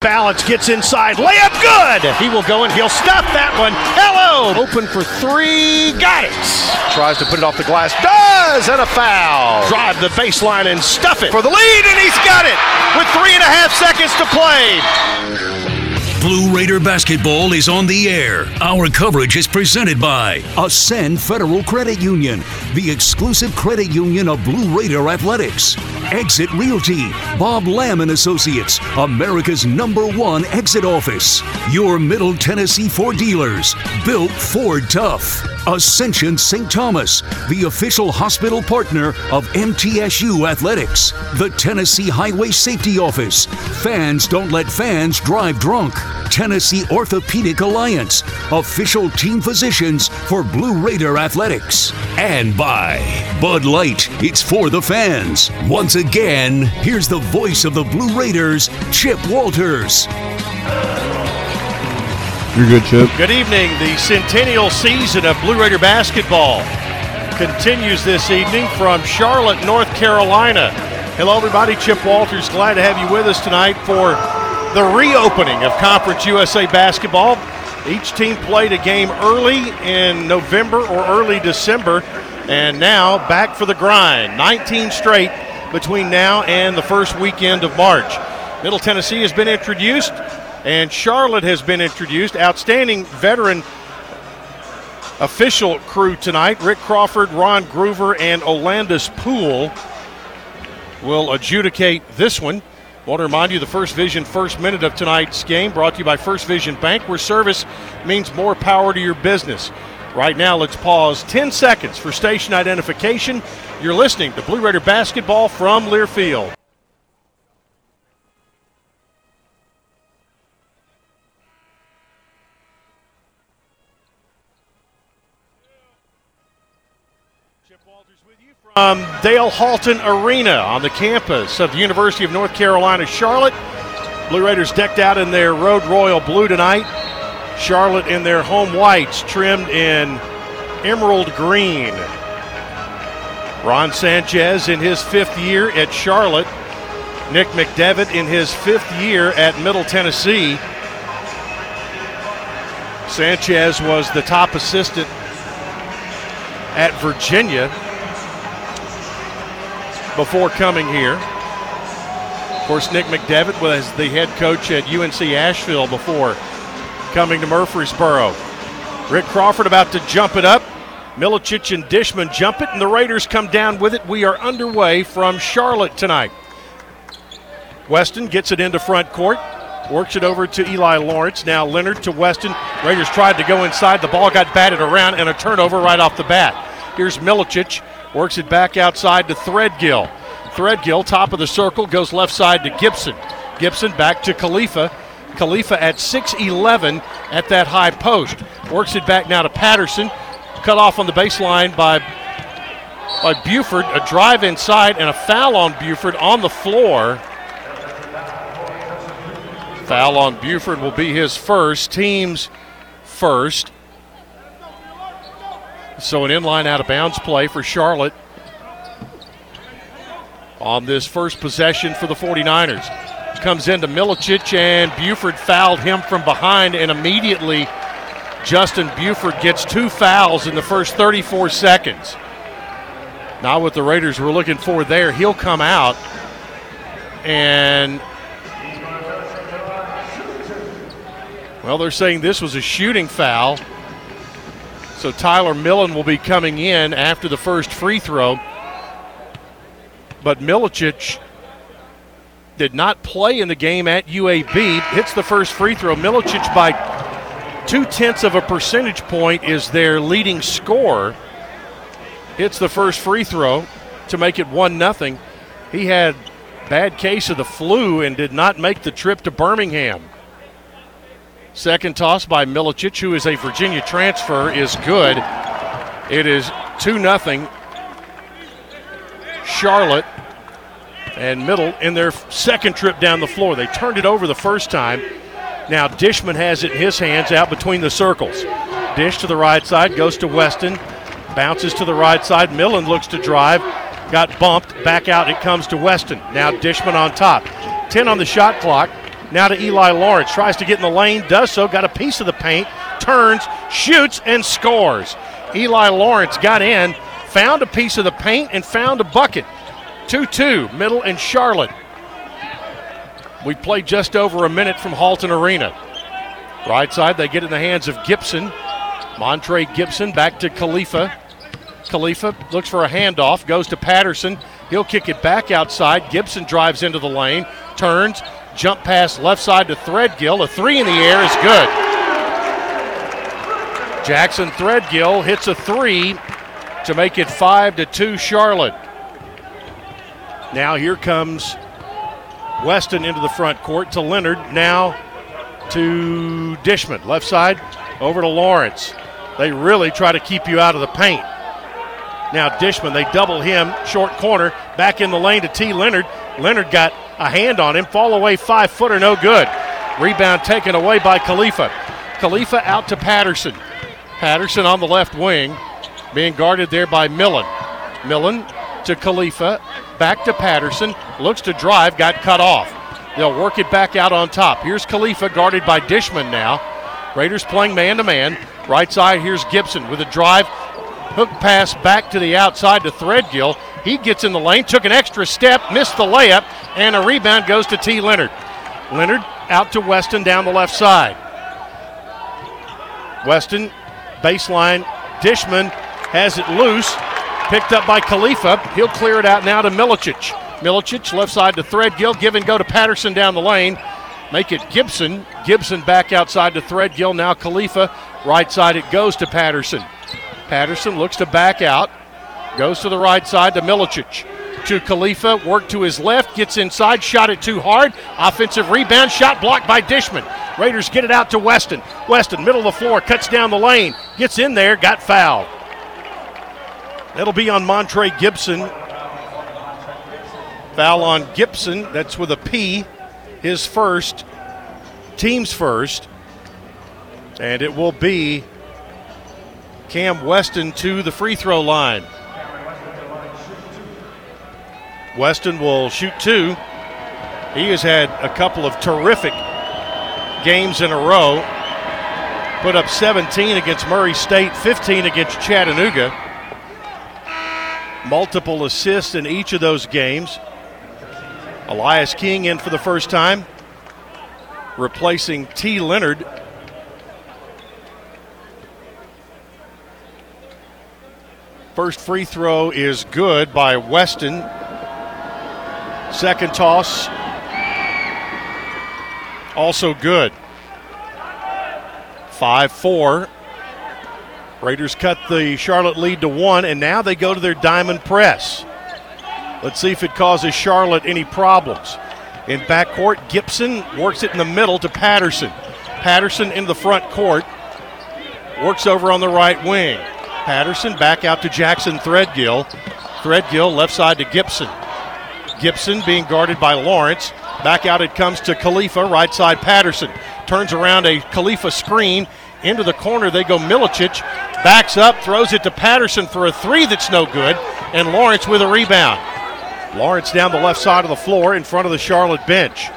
Balance gets inside. Layup good. He will go and he'll stop that one. Hello. Open for three. Got it. Tries to put it off the glass. Does. And a foul. Drive the baseline and stuff it for the lead. And he's got it with three and a half seconds to play. Blue Raider basketball is on the air. Our coverage is presented by Ascend Federal Credit Union, the exclusive credit union of Blue Raider Athletics. Exit Realty, Bob Lamb and Associates, America's number one exit office. Your Middle Tennessee Ford dealers, built Ford tough. Ascension St. Thomas, the official hospital partner of MTSU Athletics. The Tennessee Highway Safety Office. Fans don't let fans drive drunk. Tennessee Orthopedic Alliance, official team physicians for Blue Raider Athletics. And by Bud Light, it's for the fans. Once again, here's the voice of the Blue Raiders, Chip Walters. You're good, Chip. Good evening. The centennial season of Blue Raider basketball continues this evening from Charlotte, North Carolina. Hello, everybody. Chip Walters, glad to have you with us tonight for the reopening of Conference USA basketball. Each team played a game early in November or early December, and now back for the grind. 19 straight between now and the first weekend of March. Middle Tennessee has been introduced and Charlotte has been introduced. Outstanding veteran official crew tonight. Rick Crawford, Ron Groover, and Olandis Poole will adjudicate this one. I Want to remind you the First Vision first minute of tonight's game brought to you by First Vision Bank, where service means more power to your business. Right now, let's pause 10 seconds for station identification. You're listening to Blue Raider basketball from Learfield. From Dale Halton Arena on the campus of the University of North Carolina, Charlotte. Blue Raiders decked out in their road royal blue tonight. Charlotte in their home whites, trimmed in emerald green. Ron Sanchez in his fifth year at Charlotte. Nick McDevitt in his fifth year at Middle Tennessee. Sanchez was the top assistant at Virginia before coming here. Of course, Nick McDevitt was the head coach at UNC Asheville before coming to Murfreesboro. Rick Crawford about to jump it up. Milicic and Dishman jump it, and the Raiders come down with it. We are underway from Charlotte tonight. Weston gets it into front court, works it over to Eli Lawrence. Now Lenard to Weston. Raiders tried to go inside. The ball got batted around, and a turnover right off the bat. Here's Milicic Works it back outside to Threadgill. Threadgill, top of the circle, goes left side to Gibson. Gibson back to Khalifa. Khalifa at 6'11 at that high post. Works it back now to Patterson. Cut off on the baseline by, by Bufford. A drive inside and a foul on Bufford on the floor. Foul on Bufford will be his first, team's first. So an inline out of bounds play for Charlotte on this first possession for the 49ers. Comes into Milicic and Bufford fouled him from behind and immediately Justin Bufford gets two fouls in the first 34 seconds. Not what the Raiders were looking for there. He'll come out and well, they're saying this was a shooting foul. So Tyler Millen will be coming in after the first free throw. But Milicic did not play in the game at UAB. Hits the first free throw. Milicic by two tenths of a percentage point is their leading scorer. Hits the first free throw to make it one nothing. He had bad case of the flu and did not make the trip to Birmingham. Second toss by Milicic, who is a Virginia transfer, is good. It is 2 0. Charlotte and Middle in their second trip down the floor. They turned it over the first time. Now Dishman has it in his hands out between the circles. Dish to the right side, goes to Weston, bounces to the right side. Millen looks to drive, got bumped, back out. It comes to Weston. Now Dishman on top. 10 on the shot clock. Now to Eli Lawrence. Tries to get in the lane, does so, got a piece of the paint, turns, shoots, and scores. Eli Lawrence got in, found a piece of the paint, and found a bucket. 2 2, Middle and Charlotte. We played just over a minute from Halton Arena. Right side, they get in the hands of Gibson. Montre Gibson back to Khalifa. Khalifa looks for a handoff, goes to Patterson. He'll kick it back outside. Gibson drives into the lane, turns, jump pass left side to Threadgill. A three in the air is good. Jackson Threadgill hits a three to make it five to two Charlotte. Now here comes Weston into the front court to Lenard. Now to Dishman. Left side over to Lawrence. They really try to keep you out of the paint. Now Dishman, they double him, short corner, back in the lane to T. Lenard. Lenard got a hand on him, fall away five footer, no good. Rebound taken away by Khalifa. Khalifa out to Patterson. Patterson on the left wing, being guarded there by Millen. Millen to Khalifa, back to Patterson, looks to drive, got cut off. They'll work it back out on top. Here's Khalifa guarded by Dishman now. Raiders playing man to man. Right side, here's Gibson with a drive, hook pass back to the outside to Threadgill. He gets in the lane, took an extra step, missed the layup, and a rebound goes to T. Lenard. Lenard out to Weston down the left side. Weston, baseline. Dishman has it loose, picked up by Khalifa. He'll clear it out now to Milicic. Milicic left side to Threadgill, give and go to Patterson down the lane. Make it Gibson. Gibson back outside to Threadgill. Now Khalifa. Right side it goes to Patterson. Patterson looks to back out. Goes to the right side to Milicic. To Khalifa, work to his left, gets inside, shot it too hard. Offensive rebound, shot blocked by Dishman. Raiders get it out to Weston. Weston, middle of the floor, cuts down the lane, gets in there, got fouled. That'll be on Montre Gibson. Foul on Gibson, that's with a P, his first, team's first. And it will be Cam Weston to the free throw line. Weston will shoot two. He has had a couple of terrific games in a row. Put up 17 against Murray State, 15 against Chattanooga. Multiple assists in each of those games. Elias King in for the first time, replacing T. Lenard. First free throw is good by Weston. Second toss, also good. 5 4. Raiders cut the Charlotte lead to one, and now they go to their diamond press. Let's see if it causes Charlotte any problems. In backcourt, Gibson works it in the middle to Patterson. Patterson in the front court, works over on the right wing. Patterson back out to Jackson Threadgill. Threadgill left side to Gibson. Gibson being guarded by Lawrence. Back out it comes to Khalifa, right side Patterson. Turns around a Khalifa screen. Into the corner they go Milicic. Backs up, throws it to Patterson for a three that's no good. And Lawrence with a rebound. Lawrence down the left side of the floor in front of the Charlotte bench.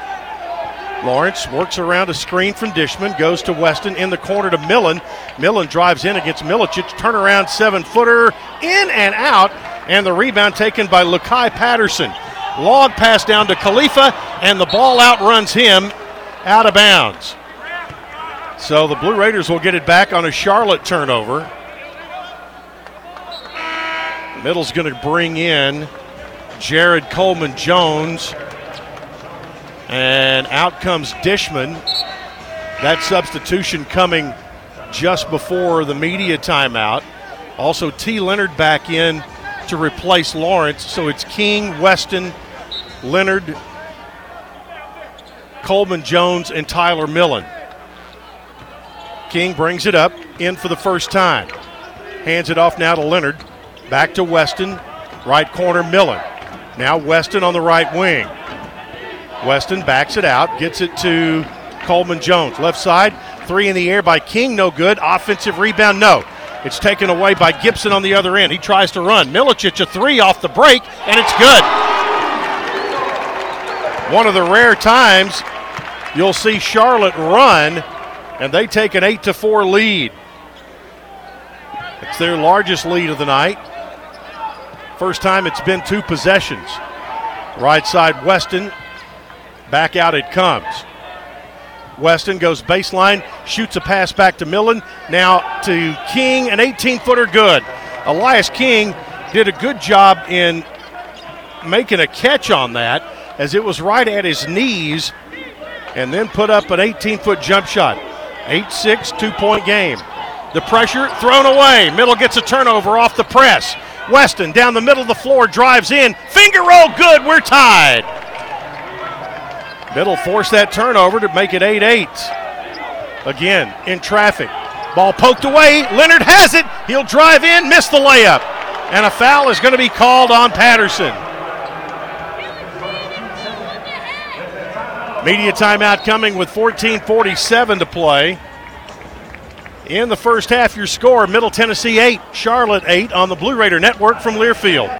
Lawrence works around a screen from Dishman, goes to Weston in the corner to Millen. Millen drives in against Milicic. Turnaround seven footer in and out. And the rebound taken by Lu'Cye Patterson. Long pass down to Khalifa, and the ball outruns him out of bounds. So the Blue Raiders will get it back on a Charlotte turnover. Middle's going to bring in Jared Coleman Jones. And out comes Dishman. That substitution coming just before the media timeout. Also, T. Lenard back in to replace Lawrence. So it's King, Weston, Lenard, Coleman Jones, and Tyler Millen. King brings it up in for the first time. Hands it off now to Lenard. Back to Weston. Right corner, Millen. Now Weston on the right wing. Weston backs it out, gets it to Coleman Jones. Left side, three in the air by King, no good. Offensive rebound, no. It's taken away by Gibson on the other end. He tries to run. Milicic a three off the break, and it's good. One of the rare times you'll see Charlotte run, and they take an 8 to 4 lead. It's their largest lead of the night. First time it's been two possessions. Right side, Weston. Back out it comes. Weston goes baseline, shoots a pass back to Millen. Now to King, an 18 footer good. Elias King did a good job in making a catch on that as it was right at his knees and then put up an 18 foot jump shot. 8 6, two point game. The pressure thrown away. Middle gets a turnover off the press. Weston down the middle of the floor drives in. Finger roll good. We're tied. Middle forced that turnover to make it 8 8. Again, in traffic. Ball poked away. Lenard has it. He'll drive in, miss the layup. And a foul is going to be called on Patterson. Media timeout coming with 14:47 to play. In the first half, your score Middle Tennessee 8, Charlotte 8 on the Blue Raider Network from Learfield.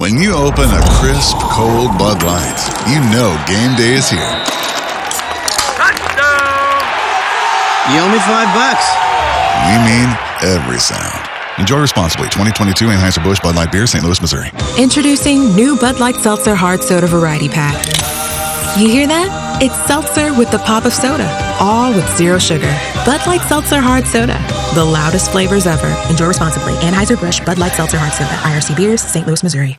When you open a crisp, cold Bud Light, you know game day is here. Touchdown! You owe me five bucks. We mean every sound. Enjoy responsibly. 2022 Anheuser-Busch Bud Light Beer, St. Louis, Missouri. Introducing new Bud Light Seltzer Hard Soda Variety Pack. You hear that? It's seltzer with the pop of soda, all with zero sugar. Bud Light Seltzer Hard Soda, the loudest flavors ever. Enjoy responsibly. Anheuser-Busch Bud Light Seltzer Hard Soda, IRC Beers, St. Louis, Missouri.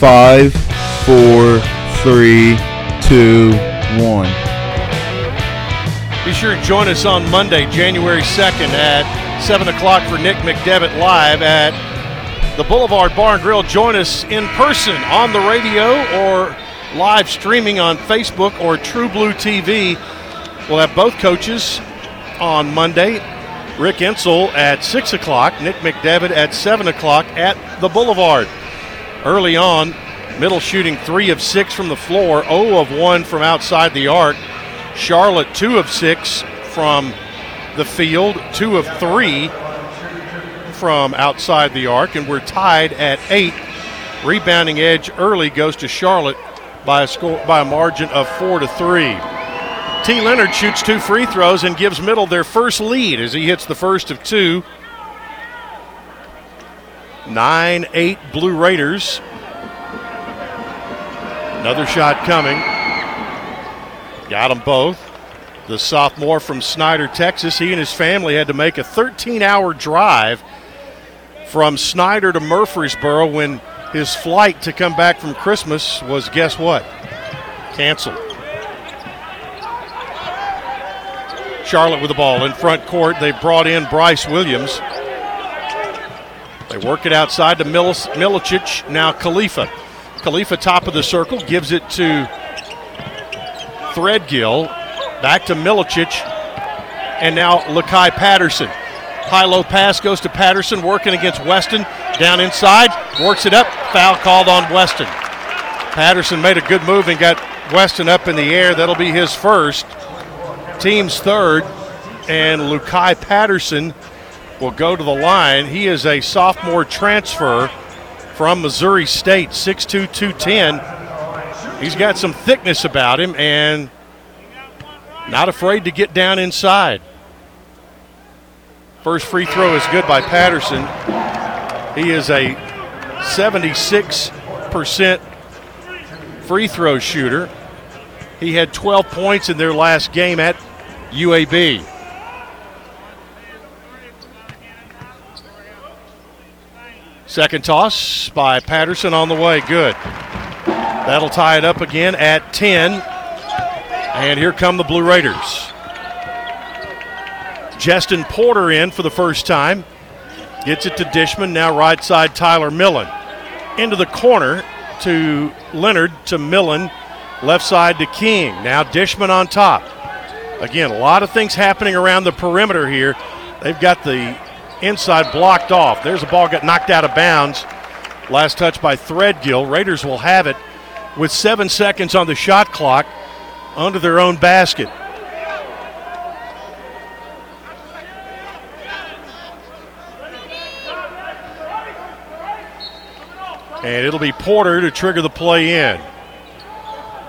Five, four, three, two, one. Be sure to join us on Monday, January 2nd at 7 o'clock for Nick McDevitt live at the Boulevard Bar and Grill. Join us in person on the radio or live streaming on Facebook or True Blue TV. We'll have both coaches on Monday. Rick Insell at 6 o'clock, Nick McDevitt at 7 o'clock at the Boulevard. Early on, Middle shooting 3 of 6 from the floor, 0 of 1 from outside the arc. Charlotte, 2 of 6 from the field, 2 of 3 from outside the arc, and we're tied at 8. Rebounding edge early goes to Charlotte by a score by a margin of 4 to 3. T. Lenard shoots two free throws and gives Middle their first lead as he hits the first of two. 9 8 Blue Raiders. Another shot coming. Got them both. The sophomore from Snyder, Texas, he and his family had to make a 13 hour drive from Snyder to Murfreesboro when his flight to come back from Christmas was, guess what? Canceled. Charlotte with the ball in front court. They brought in Brice Williams. They work it outside to Mil- Milicic. Now Khalifa. Khalifa, top of the circle, gives it to Threadgill. Back to Milicic. And now Lu'Cye Patterson. High low pass goes to Patterson, working against Weston. Down inside, works it up. Foul called on Weston. Patterson made a good move and got Weston up in the air. That'll be his first. Team's third. And Lu'Cye Patterson will go to the line. He is a sophomore transfer from Missouri State, 6'2, 210. He's got some thickness about him and not afraid to get down inside. First free throw is good by Patterson. He is a 76% free throw shooter. He had 12 points in their last game at UAB. Second toss by Patterson on the way. Good. That'll tie it up again at 10. And here come the Blue Raiders. Justin Porter in for the first time. Gets it to Dishman. Now right side Tyler Millen. Into the corner to Lenard to Millen. Left side to King. Now Dishman on top. Again, a lot of things happening around the perimeter here. They've got the inside blocked off. There's a ball got knocked out of bounds. Last touch by Threadgill. Raiders will have it with seven seconds on the shot clock under their own basket. And it'll be Porter to trigger the play in.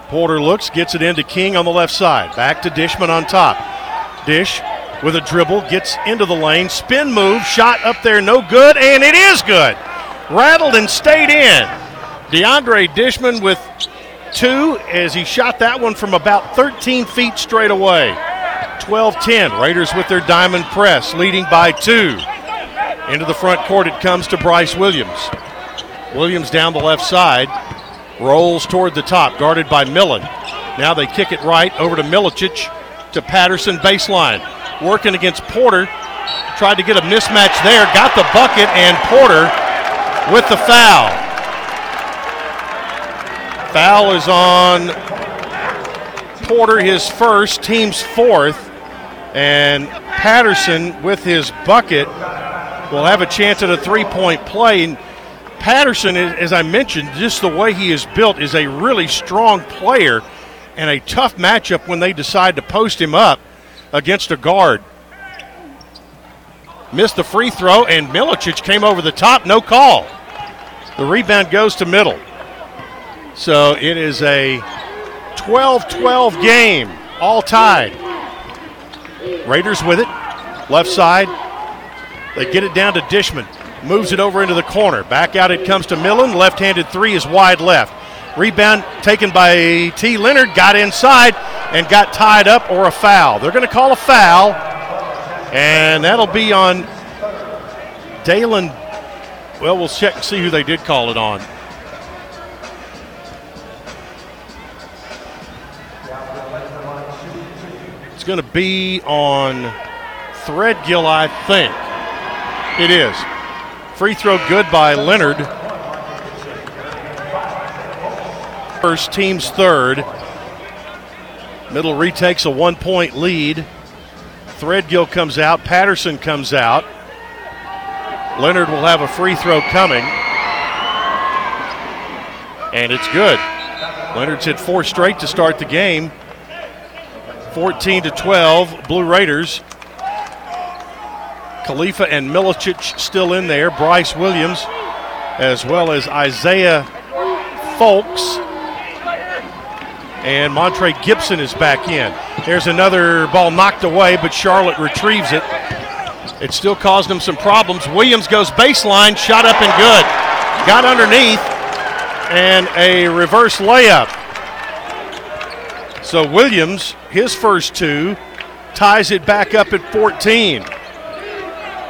Porter looks, gets it into King on the left side. Back to Dishman on top. Dish with a dribble, gets into the lane, spin move, shot up there, no good, and it is good. Rattled and stayed in. DeAndre Dishman with two as he shot that one from about 13 feet straight away. 12 10. Raiders with their diamond press, leading by two. Into the front court it comes to Brice Williams. Williams down the left side, rolls toward the top, guarded by Millen. Now they kick it right over to Milicic to Patterson baseline working against Porter. Tried to get a mismatch there, got the bucket, and Porter with the foul. Foul is on Porter, his first, team's fourth, and Patterson with his bucket will have a chance at a three point play. And Patterson, as I mentioned, just the way he is built, is a really strong player and a tough matchup when they decide to post him up against a guard. Missed the free throw, and Milicic came over the top, no call. The rebound goes to middle. So it is a 12 12 game, all tied. Raiders with it, left side. They get it down to Dishman. Moves it over into the corner. Back out it comes to Millen. Left handed three is wide left. Rebound taken by T. Lenard. Got inside and got tied up or a foul. They're going to call a foul, and that'll be on Dalen. Well, we'll check and see who they did call it on. It's going to be on Threadgill, I think. It is. Free throw good by Lenard. First, team's third. Middle retakes a one point lead. Threadgill comes out. Patterson comes out. Lenard will have a free throw coming. And it's good. Lenard's hit four straight to start the game. 14 to 12, Blue Raiders. Khalifa and Milicic still in there. Bryce Williams, as well as Isaiah Folkes and Montre Gibson is back in. There's another ball knocked away, but Charlotte retrieves it. It still caused them some problems. Williams goes baseline, shot up and good. Got underneath, and a reverse layup. So Williams, his first two, ties it back up at 14.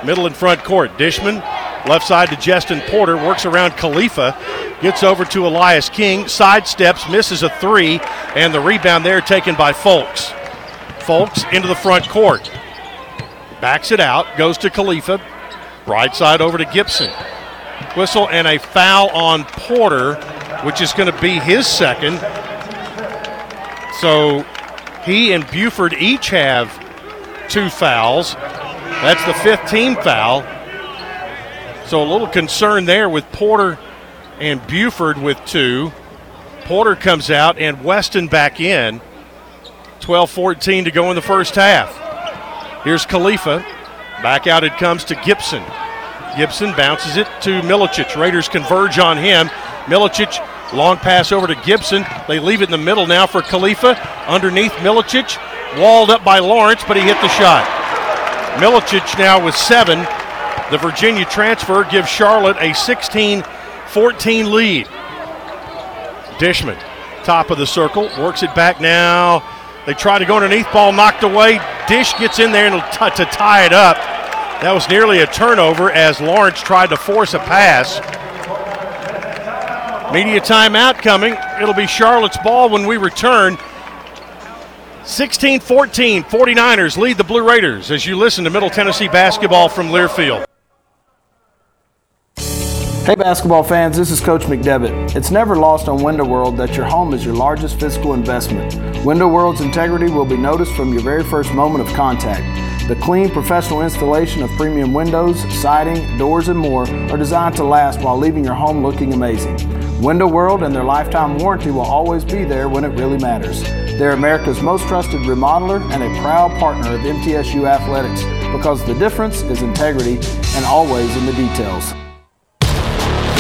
Middle and front court. Dishman, left side to Justin Porter, works around Khalifa. Gets over to Elias King, sidesteps, misses a three, and the rebound there taken by Folkes. Folkes into the front court. Backs it out, goes to Khalifa. Right side over to Gibson. Whistle and a foul on Porter, which is going to be his second. So he and Bufford each have two fouls. That's the fifth team foul. So a little concern there with Porter and Bufford with two. Porter comes out and Weston back in. 12 14 to go in the first half. Here's Khalifa. Back out it comes to Gibson. Gibson bounces it to Milicic. Raiders converge on him. Milicic, long pass over to Gibson. They leave it in the middle now for Khalifa. Underneath Milicic, walled up by Lawrence, but he hit the shot. Milicic now with seven. The Virginia transfer gives Charlotte a 16 14 lead. Dishman top of the circle, works it back now. They try to go underneath, ball knocked away. Dish gets in there t- to tie it up. That was nearly a turnover as Lawrence tried to force a pass. Media timeout coming. It'll be Charlotte's ball when we return. 16 14, 49ers lead the Blue Raiders as you listen to Middle Tennessee basketball from Learfield. Hey basketball fans, this is Coach McDevitt. It's never lost on Window World that your home is your largest physical investment. Window World's integrity will be noticed from your very first moment of contact. The clean, professional installation of premium windows, siding, doors, and more are designed to last while leaving your home looking amazing. Window World and their lifetime warranty will always be there when it really matters. They're America's most trusted remodeler and a proud partner of MTSU Athletics because the difference is integrity and always in the details.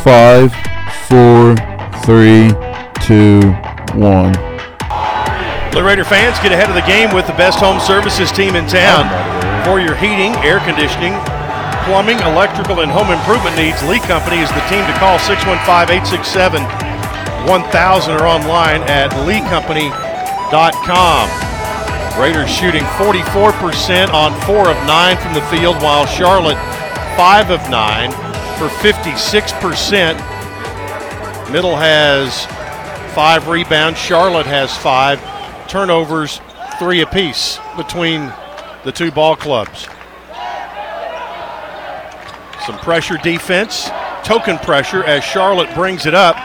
Five, four, three, two, one. Blue Raider fans get ahead of the game with the best home services team in town. For your heating, air conditioning, plumbing, electrical, and home improvement needs, Lee Company is the team to call 615 867 1000 or online at leecompany.com. Raiders shooting 44% on 4 of 9 from the field, while Charlotte 5 of 9 for 56%. Middle has five rebounds. Charlotte has five turnovers, three apiece between the two ball clubs. Some pressure defense, token pressure as Charlotte brings it up.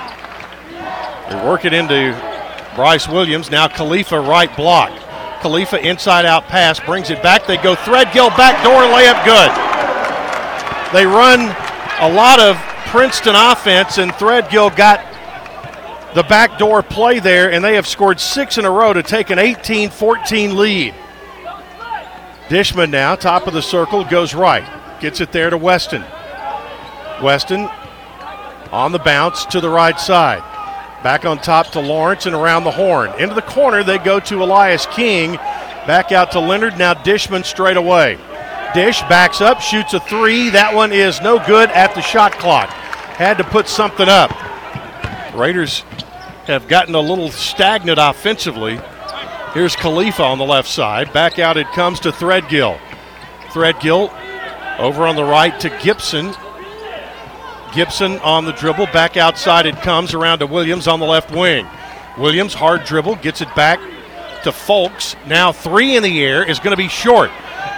They work it into Brice Williams. Now Khalifa right block. Khalifa inside out pass brings it back. They go Threadgill back door layup good. They run a lot of Princeton offense, and Threadgill got the backdoor play there, and they have scored six in a row to take an 18 14 lead. Dishman now, top of the circle, goes right. Gets it there to Weston. Weston on the bounce to the right side. Back on top to Lawrence and around the horn. Into the corner, they go to Elias King. Back out to Lenard. Now Dishman straight away. Dish backs up, shoots a three. That one is no good at the shot clock. Had to put something up. Raiders have gotten a little stagnant offensively. Here's Khalifa on the left side. Back out it comes to Threadgill. Threadgill over on the right to Gibson. Gibson on the dribble. Back outside it comes around to Williams on the left wing. Williams, hard dribble, gets it back to Folkes. Now three in the air is going to be short.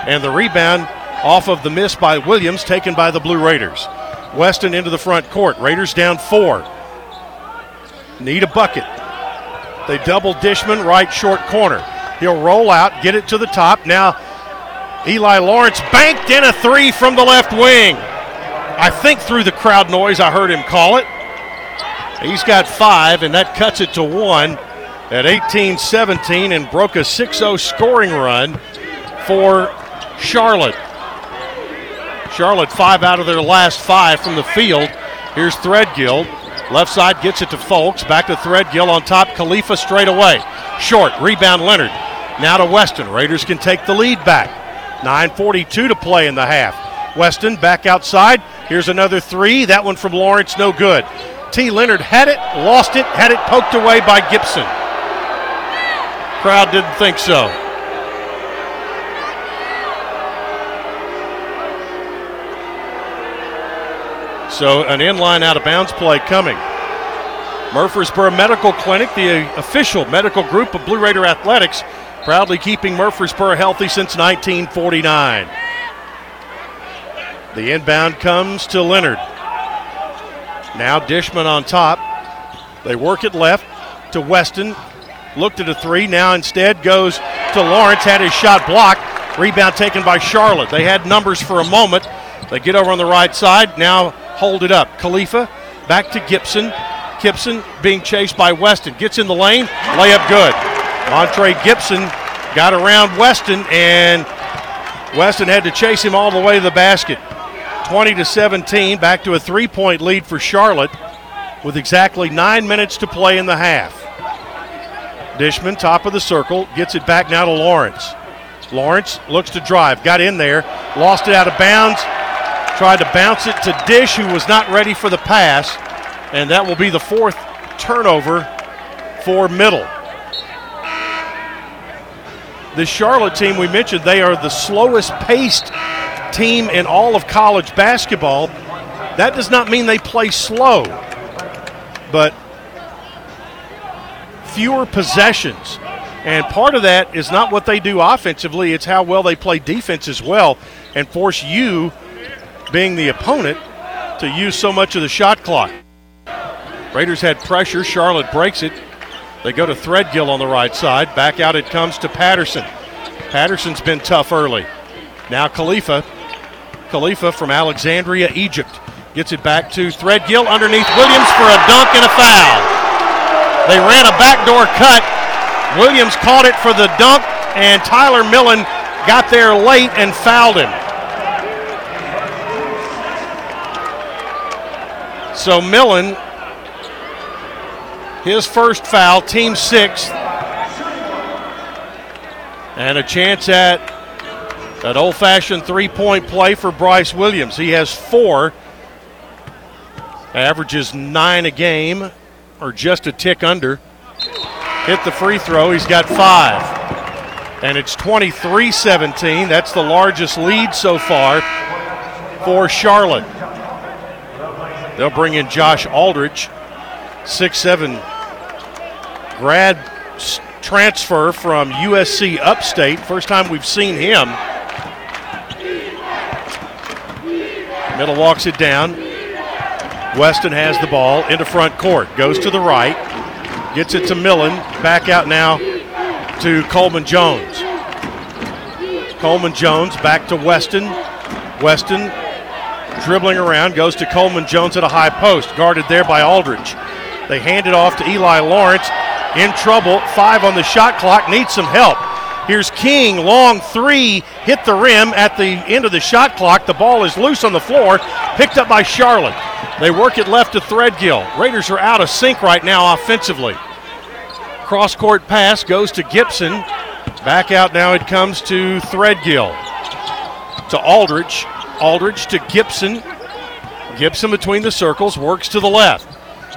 And the rebound off of the miss by Williams, taken by the Blue Raiders. Weston into the front court. Raiders down four. Need a bucket. They double Dishman right short corner. He'll roll out, get it to the top. Now Eli Lawrence banked in a three from the left wing. I think through the crowd noise, I heard him call it. He's got five, and that cuts it to one at 18 17 and broke a 6 0 scoring run for Charlotte. Charlotte, five out of their last five from the field. Here's Threadgill. Left side gets it to Folkes. Back to Threadgill on top. Khalifa straight away. Short. Rebound Lenard. Now to Weston. Raiders can take the lead back. 9.42 to play in the half. Weston back outside. Here's another three. That one from Lawrence, no good. T. Lenard had it, lost it, had it poked away by Gibson. Crowd didn't think so. So an inline out of bounds play coming. Murfreesboro Medical Clinic, the official medical group of Blue Raider Athletics, proudly keeping Murfreesboro healthy since 1949. The inbound comes to Lenard. Now Dishman on top. They work it left to Weston. Looked at a three. Now instead goes to Lawrence. Had his shot blocked. Rebound taken by Charlotte. They had numbers for a moment. They get over on the right side. Now hold it up. Khalifa back to Gibson. Gibson being chased by Weston. Gets in the lane. Layup good. Montre Gibson got around Weston, and Weston had to chase him all the way to the basket. 20 to 17, back to a three point lead for Charlotte with exactly nine minutes to play in the half. Dishman, top of the circle, gets it back now to Lawrence. Lawrence looks to drive, got in there, lost it out of bounds, tried to bounce it to Dish, who was not ready for the pass, and that will be the fourth turnover for Middle. The Charlotte team we mentioned, they are the slowest paced team in all of college basketball. That does not mean they play slow, but fewer possessions. And part of that is not what they do offensively, it's how well they play defense as well and force you, being the opponent, to use so much of the shot clock. Raiders had pressure. Charlotte breaks it. They go to Threadgill on the right side. Back out it comes to Patterson. Patterson's been tough early. Now Khalifa. Khalifa from Alexandria, Egypt. Gets it back to Threadgill underneath Williams for a dunk and a foul. They ran a backdoor cut. Williams caught it for the dunk, and Tyler Millen got there late and fouled him. So Millen, his first foul, team sixth, and a chance at an old fashioned three point play for Brice Williams. He has four, averages nine a game, or just a tick under. Hit the free throw, he's got five. And it's 23 17. That's the largest lead so far for Charlotte. They'll bring in Josh Aldrich, six-seven grad transfer from USC Upstate. First time we've seen him. Middle walks it down. Weston has the ball into front court. Goes to the right. Gets it to Millen. Back out now to Coleman Jones. Coleman Jones back to Weston. Weston dribbling around, goes to Coleman Jones at a high post, guarded there by Aldrich. They hand it off to Eli Lawrence. In trouble, five on the shot clock, needs some help. Here's King, long three, hit the rim at the end of the shot clock. The ball is loose on the floor, picked up by Charlotte. They work it left to Threadgill. Raiders are out of sync right now offensively. Cross court pass goes to Gibson. Back out now it comes to Threadgill. To Aldrich. Aldrich to Gibson. Gibson between the circles, works to the left.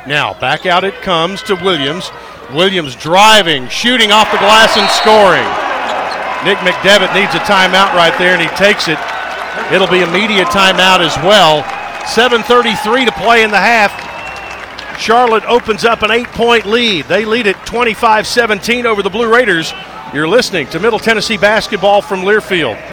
Now back out it comes to Williams. Williams driving, shooting off the glass, and scoring. Nick McDevitt needs a timeout right there, and he takes it. It'll be a media timeout as well. 7.33 to play in the half. Charlotte opens up an eight point lead. They lead at 25 17 over the Blue Raiders. You're listening to Middle Tennessee basketball from Learfield.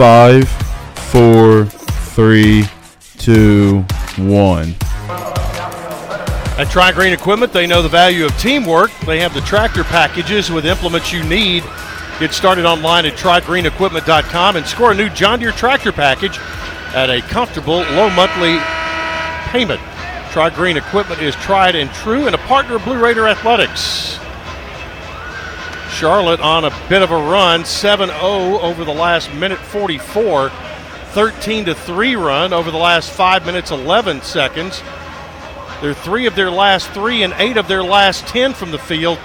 Five, four, three, two, one. At Tri Green Equipment, they know the value of teamwork. They have the tractor packages with implements you need. Get started online at trigreenequipment.com and score a new John Deere tractor package at a comfortable low monthly payment. Tri Green Equipment is tried and true and a partner of Blue Raider Athletics. Charlotte on a bit of a run, 7 0 over the last minute 44, 13 to 3 run over the last 5 minutes 11 seconds. They're three of their last three and eight of their last 10 from the field.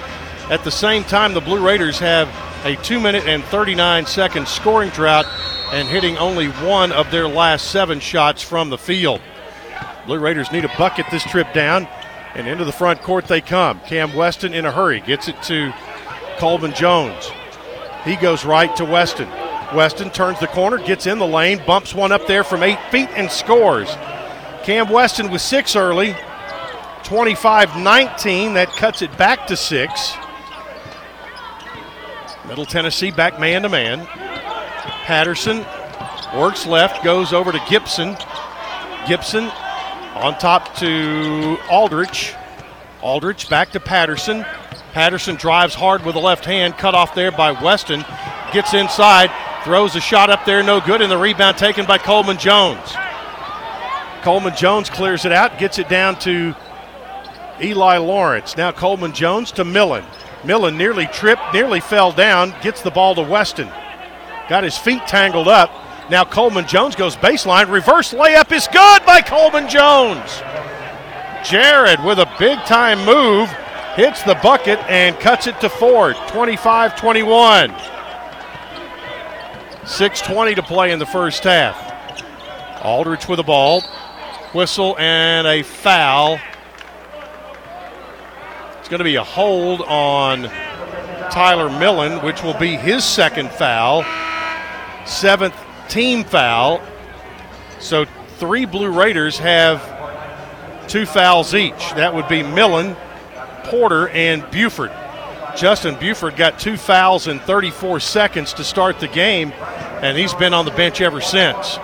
At the same time, the Blue Raiders have a 2 minute and 39 second scoring drought and hitting only one of their last seven shots from the field. Blue Raiders need a bucket this trip down, and into the front court they come. Cam Weston in a hurry gets it to Coleman Jones. He goes right to Weston. Weston turns the corner, gets in the lane, bumps one up there from eight feet, and scores. Cam Weston with six early, 25 19. That cuts it back to six. Middle Tennessee back man to man. Patterson works left, goes over to Gibson. Gibson on top to Aldrich. Aldrich back to Patterson. Patterson drives hard with the left hand, cut off there by Weston. Gets inside, throws a shot up there, no good, and the rebound taken by Coleman Jones. Coleman Jones clears it out, gets it down to Eli Lawrence. Now Coleman Jones to Millen. Millen nearly tripped, nearly fell down, gets the ball to Weston. Got his feet tangled up. Now Coleman Jones goes baseline. Reverse layup is good by Coleman Jones. Jared with a big time move hits the bucket and cuts it to Ford. 25 21. 6.20 to play in the first half. Aldrich with the ball. Whistle and a foul. It's going to be a hold on Tyler Millen, which will be his second foul, seventh team foul. So three Blue Raiders have two fouls each. That would be Millen, Porter, and Bufford. Justin Bufford got two fouls in 34 seconds to start the game, and he's been on the bench ever since.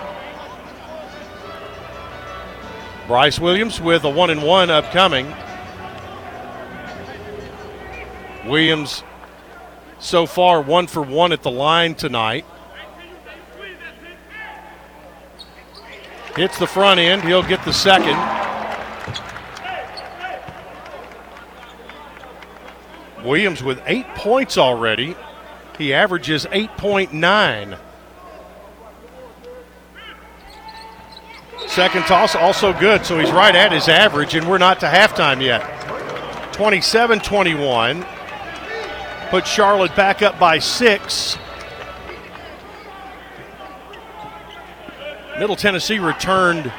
Brice Williams with a one and one upcoming. Williams so far one for one at the line tonight. Hits the front end. He'll get the second. Williams with eight points already. He averages 8.9. Second toss also good, so he's right at his average, and we're not to halftime yet. 27 21. Put Charlotte back up by six. Middle Tennessee returned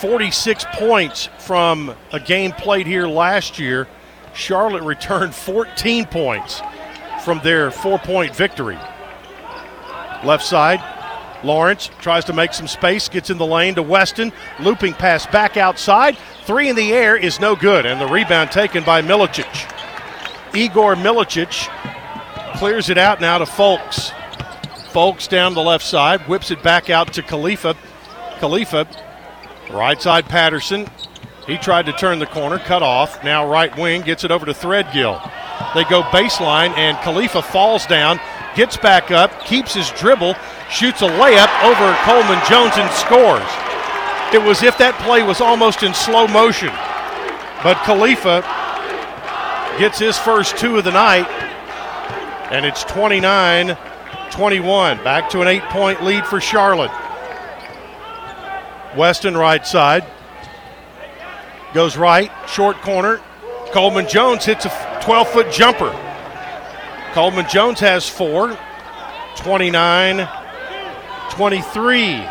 46 points from a game played here last year. Charlotte returned 14 points from their four point victory. Left side, Lawrence tries to make some space, gets in the lane to Weston, looping pass back outside. Three in the air is no good, and the rebound taken by Milicic. Igor Milicic clears it out now to Folkes. Folkes down the left side, whips it back out to Khalifa. Khalifa, right side Patterson. He tried to turn the corner, cut off. Now right wing gets it over to Threadgill. They go baseline, and Khalifa falls down, gets back up, keeps his dribble, shoots a layup over Coleman Jones and scores. It was if that play was almost in slow motion. But Khalifa gets his first two of the night, and it's 29 21. Back to an eight point lead for Charlotte. Weston right side. Goes right, short corner. Coleman Jones hits a 12 foot jumper. Coleman Jones has four. 29 23.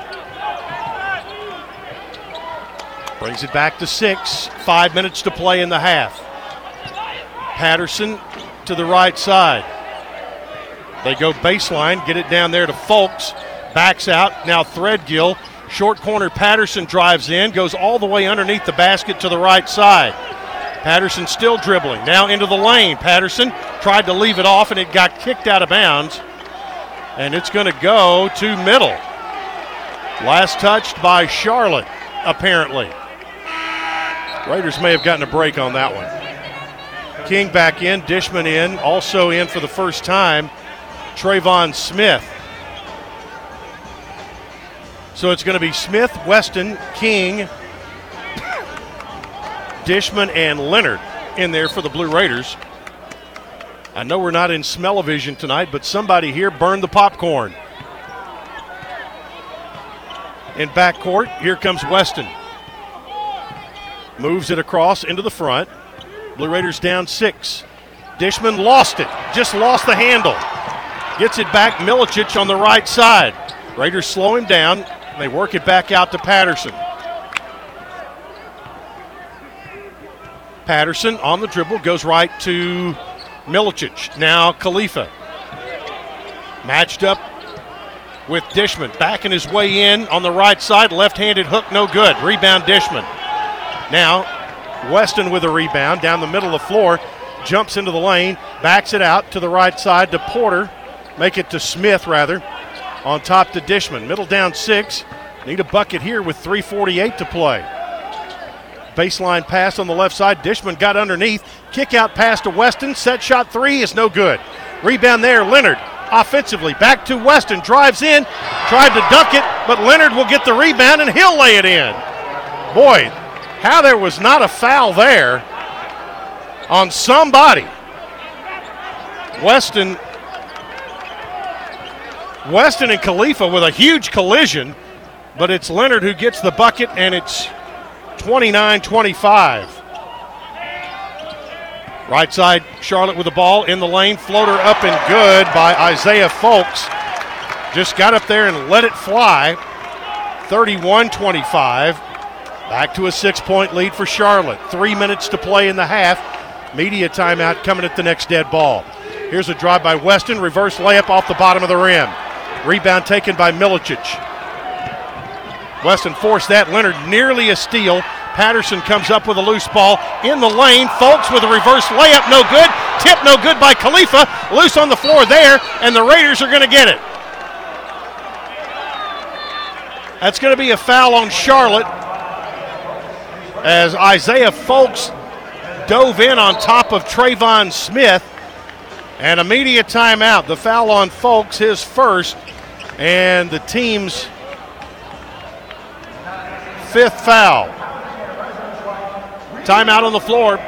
Brings it back to six. Five minutes to play in the half. Patterson to the right side. They go baseline, get it down there to Folkes. Backs out. Now Threadgill. Short corner Patterson drives in, goes all the way underneath the basket to the right side. Patterson still dribbling. Now into the lane. Patterson tried to leave it off and it got kicked out of bounds. And it's going to go to middle. Last touched by Charlotte, apparently. Raiders may have gotten a break on that one. King back in, Dishman in, also in for the first time, Trayvon Smith. So it's going to be Smith, Weston, King, Dishman, and Lenard in there for the Blue Raiders. I know we're not in smell-o-vision tonight, but somebody here burned the popcorn. In backcourt, here comes Weston. Moves it across into the front. Blue Raiders down six. Dishman lost it, just lost the handle. Gets it back, Milicic on the right side. Raiders slow him down. They work it back out to Patterson. Patterson on the dribble goes right to Milicic. Now Khalifa. Matched up with Dishman. Backing his way in on the right side. Left handed hook, no good. Rebound Dishman. Now Weston with a rebound down the middle of the floor. Jumps into the lane. Backs it out to the right side to Porter. Make it to Smith, rather. On top to Dishman. Middle down six. Need a bucket here with 3.48 to play. Baseline pass on the left side. Dishman got underneath. Kick out pass to Weston. Set shot three is no good. Rebound there. Lenard offensively. Back to Weston. Drives in. Tried to dunk it, but Lenard will get the rebound and he'll lay it in. Boy, how there was not a foul there on somebody. Weston Weston and Khalifa with a huge collision, but it's Lenard who gets the bucket, and it's 29 25. Right side, Charlotte with the ball in the lane, floater up and good by Isaiah Folkes. Just got up there and let it fly. 31 25. Back to a six point lead for Charlotte. Three minutes to play in the half. Media timeout coming at the next dead ball. Here's a drive by Weston, reverse layup off the bottom of the rim. Rebound taken by Milicic. Weston forced that. Lenard nearly a steal. Patterson comes up with a loose ball in the lane. Folkes with a reverse layup, no good. Tip, no good by Khalifa. Loose on the floor there, and the Raiders are going to get it. That's going to be a foul on Charlotte as Isaiah Folkes dove in on top of Trayvon Smith. And immediate timeout. The foul on Folkes, his first, and the team's fifth foul. Timeout on the floor.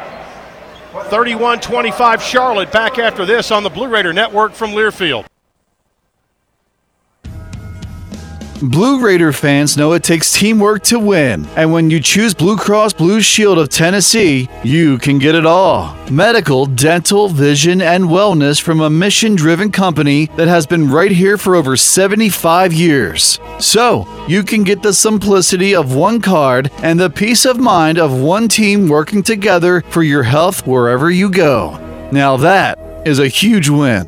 31 25 Charlotte back after this on the Blue Raider Network from Learfield. Blue Raider fans know it takes teamwork to win, and when you choose Blue Cross Blue Shield of Tennessee, you can get it all. Medical, dental, vision, and wellness from a mission driven company that has been right here for over 75 years. So, you can get the simplicity of one card and the peace of mind of one team working together for your health wherever you go. Now, that is a huge win.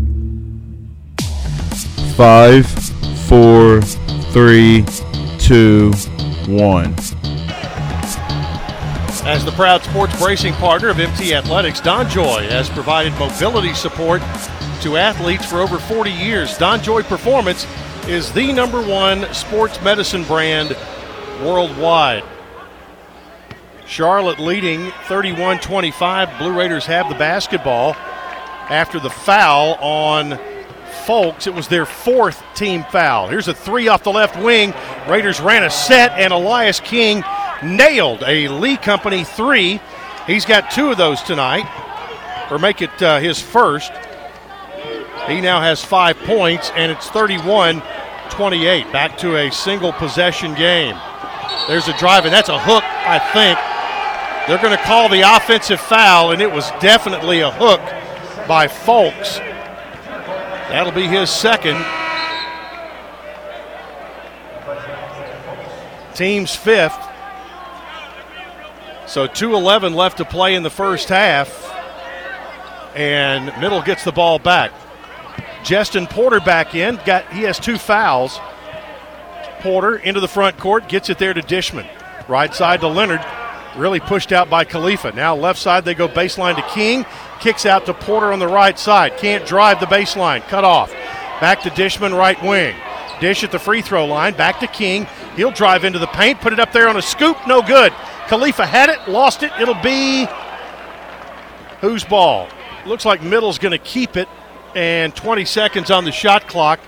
Five, four, three, two, one. As the proud sports bracing partner of MT Athletics, DonJoy has provided mobility support to athletes for over 40 years. DonJoy Performance is the number one sports medicine brand worldwide. Charlotte leading 31 25. Blue Raiders have the basketball after the foul on Folkes. It was their fourth team foul. Here's a three off the left wing. Raiders ran a set, and Elias King nailed a Lee Company three. He's got two of those tonight, or make it uh, his first. He now has five points, and it's 31 28. Back to a single possession game. There's a drive, and that's a hook, I think. They're going to call the offensive foul, and it was definitely a hook by Folkes. That'll be his second. Team's fifth. So 2.11 left to play in the first half. And Middle gets the ball back. Justin Porter back in. Got he has two fouls. Porter into the front court, gets it there to Dishman. Right side to Lenard. Really pushed out by Khalifa. Now left side they go baseline to King. Kicks out to Porter on the right side. Can't drive the baseline. Cut off. Back to Dishman, right wing. Dish at the free throw line. Back to King. He'll drive into the paint. Put it up there on a scoop. No good. Khalifa had it. Lost it. It'll be whose ball? Looks like Middle's going to keep it. And 20 seconds on the shot clock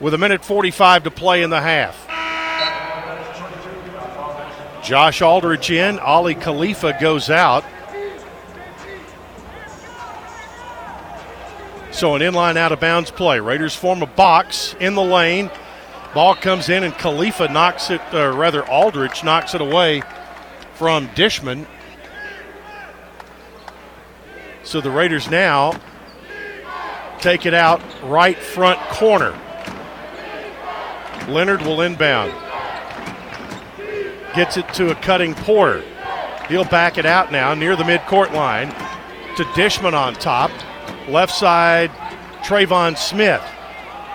with a minute 45 to play in the half. Josh Aldrich in. Aly Khalifa goes out. So an inline out of bounds play. Raiders form a box in the lane. Ball comes in and Khalifa knocks it, or rather Aldrich knocks it away from Dishman. So the Raiders now take it out right front corner. Lenard will inbound. Gets it to a cutting Porter. He'll back it out now near the midcourt line to Dishman on top. Left side, Trayvon Smith.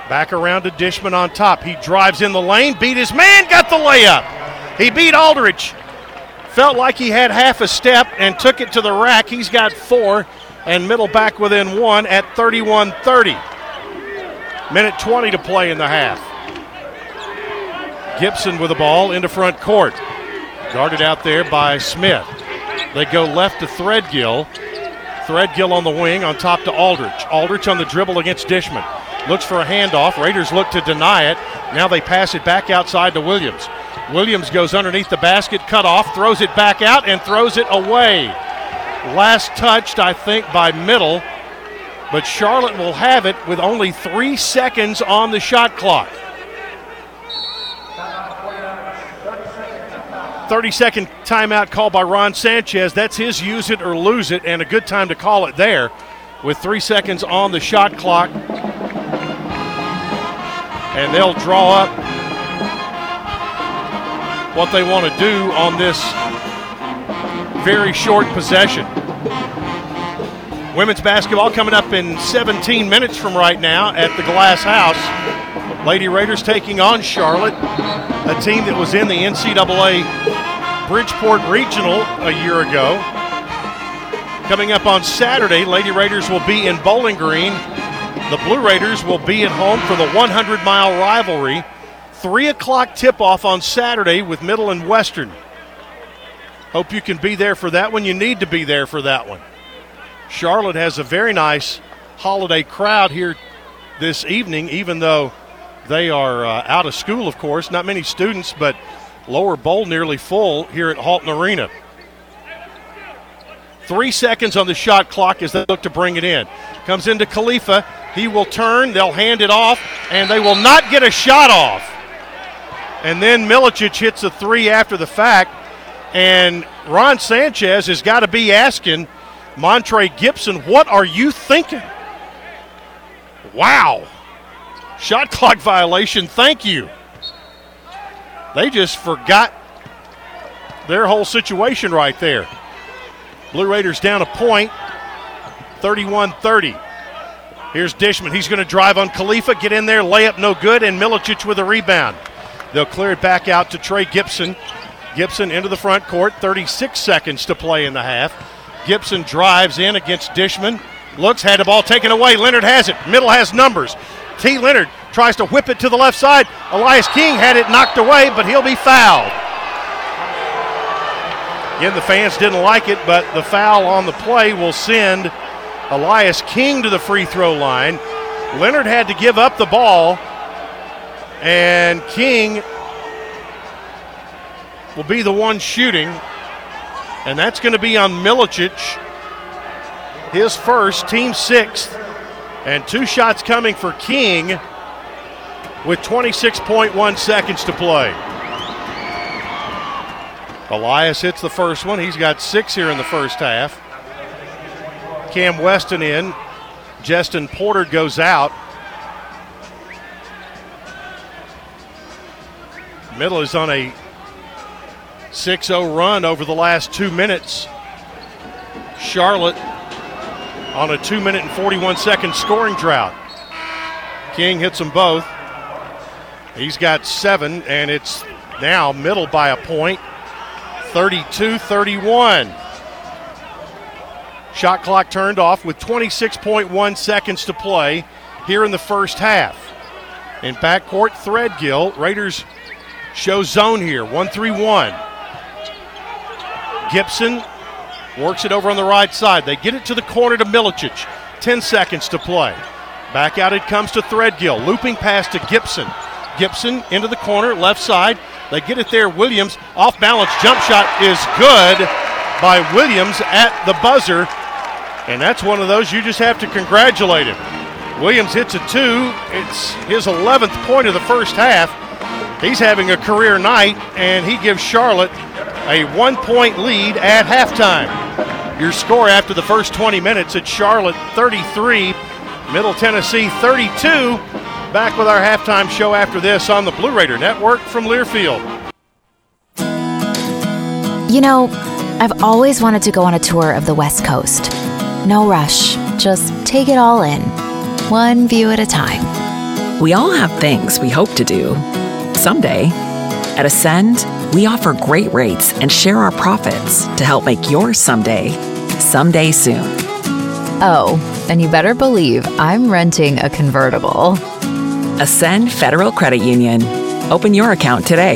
Back around to Dishman on top. He drives in the lane, beat his man, got the layup. He beat Aldrich. Felt like he had half a step and took it to the rack. He's got four, and middle back within one at 31 30. Minute 20 to play in the half. Gibson with the ball into front court. Guarded out there by Smith. They go left to Threadgill. Threadgill on the wing on top to Aldrich. Aldrich on the dribble against Dishman. Looks for a handoff. Raiders look to deny it. Now they pass it back outside to Williams. Williams goes underneath the basket, cut off, throws it back out, and throws it away. Last touched, I think, by Middle. But Charlotte will have it with only three seconds on the shot clock. 30 second timeout called by Ron Sanchez. That's his use it or lose it, and a good time to call it there with three seconds on the shot clock. And they'll draw up what they want to do on this very short possession. Women's basketball coming up in 17 minutes from right now at the Glass House. Lady Raiders taking on Charlotte, a team that was in the NCAA Bridgeport Regional a year ago. Coming up on Saturday, Lady Raiders will be in Bowling Green. The Blue Raiders will be at home for the 100 mile rivalry. 3 o'clock tip off on Saturday with Middle and Western. Hope you can be there for that one. You need to be there for that one. Charlotte has a very nice holiday crowd here this evening, even though they are uh, out of school, of course. Not many students, but lower bowl nearly full here at Halton Arena. Three seconds on the shot clock as they look to bring it in. Comes into Khalifa. He will turn. They'll hand it off, and they will not get a shot off. And then Milicic hits a three after the fact. And Ron Sanchez has got to be asking Montre Gibson, what are you thinking? Wow. Shot clock violation. Thank you. They just forgot their whole situation right there. Blue Raiders down a point 31 30. Here's Dishman. He's going to drive on Khalifa, get in there, layup no good, and Milicic with a rebound. They'll clear it back out to Trey Gibson. Gibson into the front court, 36 seconds to play in the half. Gibson drives in against Dishman. Looks, had the ball taken away. Lenard has it. Middle has numbers. T. Lenard tries to whip it to the left side. Elias King had it knocked away, but he'll be fouled. Again, the fans didn't like it, but the foul on the play will send Elias King to the free throw line. Lenard had to give up the ball, and King will be the one shooting, and that's going to be on Milicic, his first, team sixth, and two shots coming for King with 26.1 seconds to play. Elias hits the first one. He's got six here in the first half. Cam Weston in. Justin Porter goes out. Middle is on a 6 0 run over the last two minutes. Charlotte on a two minute and 41 second scoring drought. King hits them both. He's got seven, and it's now middle by a 32 31. Shot clock turned off with 26.1 seconds to play here in the first half. In backcourt, Threadgill. Raiders show zone here 1 3 1. Gibson works it over on the right side. They get it to the corner to Milicic. 10 seconds to play. Back out it comes to Threadgill. Looping pass to Gibson. Gibson into the corner, left side. They get it there. Williams off balance jump shot is good by Williams at the buzzer. And that's one of those you just have to congratulate him. Williams hits a two. It's his 11th point of the first half. He's having a career night, and he gives Charlotte a one point lead at halftime. Your score after the first 20 minutes at Charlotte 33, Middle Tennessee 32. Back with our halftime show after this on the Blue Raider Network from Learfield. You know, I've always wanted to go on a tour of the West Coast. No rush, just take it all in, one view at a time. We all have things we hope to do someday. At Ascend, we offer great rates and share our profits to help make yours someday, someday soon. Oh, and you better believe I'm renting a convertible. Ascend Federal Credit Union. Open your account today.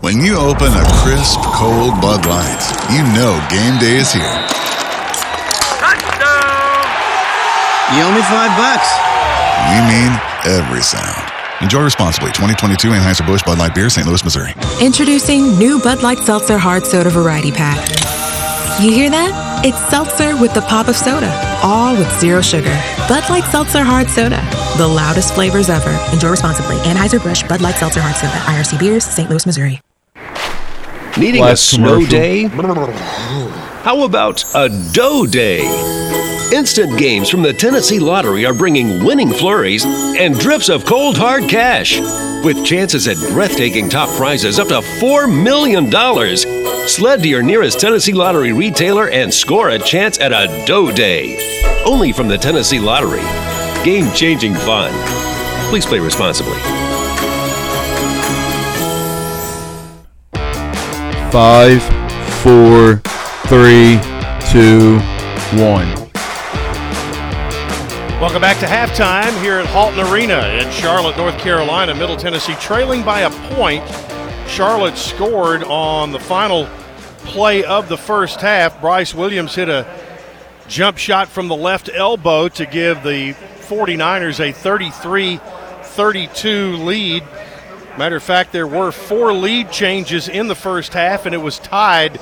When you open a crisp, cold Bud Light, you know game day is here. Touchdown! You owe me five bucks. We mean every sound. Enjoy responsibly. 2022 Anheuser-Busch Bud Light Beer, St. Louis, Missouri. Introducing new Bud Light Seltzer Hard Soda Variety Pack. You hear that? It's seltzer with the pop of soda, all with zero sugar. Bud Light Seltzer Hard Soda, the loudest flavors ever. Enjoy responsibly. Anheuser-Busch Bud Light Seltzer Hard Soda, IRC Beers, St. Louis, Missouri. Needing Last a snow commercial. day? How about a dough day? Instant games from the Tennessee Lottery are bringing winning flurries and drips of cold hard cash. With chances at breathtaking top prizes up to $4 million. Sled to your nearest Tennessee Lottery retailer and score a chance at a dough day. Only from the Tennessee Lottery. Game changing fun. Please play responsibly. Five, four, three, two, one. Welcome back to halftime here at Halton Arena in Charlotte, North Carolina. Middle Tennessee trailing by a point. Charlotte scored on the final play of the first half. Brice Williams hit a jump shot from the left elbow to give the 49ers a 33 32 lead. Matter of fact, there were four lead changes in the first half, and it was tied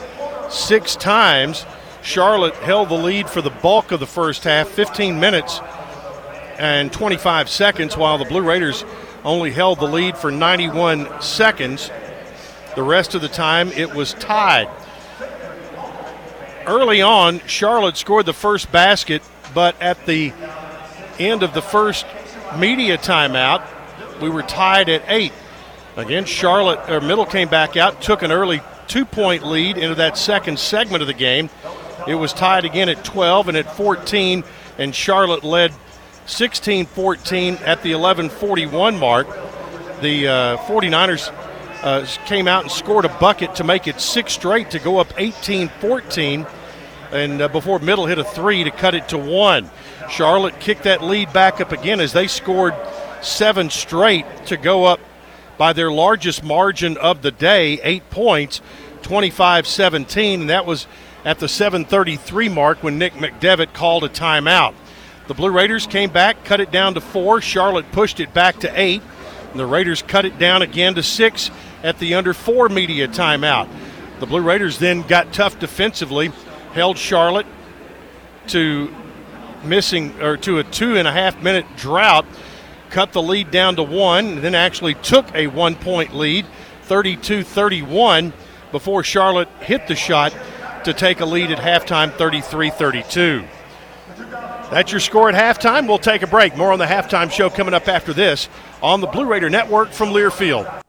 six times. Charlotte held the lead for the bulk of the first half, 15 minutes and 25 seconds, while the Blue Raiders only held the lead for 91 seconds. The rest of the time, it was tied. Early on, Charlotte scored the first basket, but at the end of the first media timeout, we were tied at eight. Again, Charlotte or Middle came back out, took an early two-point lead into that second segment of the game. It was tied again at 12 and at 14, and Charlotte led 16-14 at the 11:41 mark. The uh, 49ers uh, came out and scored a bucket to make it six straight to go up 18-14, and uh, before Middle hit a three to cut it to one. Charlotte kicked that lead back up again as they scored seven straight to go up by their largest margin of the day, eight points, 25 17. And that was at the 733 mark when Nick McDevitt called a timeout. The Blue Raiders came back, cut it down to four. Charlotte pushed it back to eight. And the Raiders cut it down again to six at the under four media timeout. The Blue Raiders then got tough defensively, held Charlotte to missing or to a two and a half minute drought cut the lead down to one, then actually took a one point lead, 32 31, before Charlotte hit the shot to take a lead at halftime, 33 32. That's your score at halftime. We'll take a break. More on the halftime show coming up after this on the Blue Raider Network from Learfield.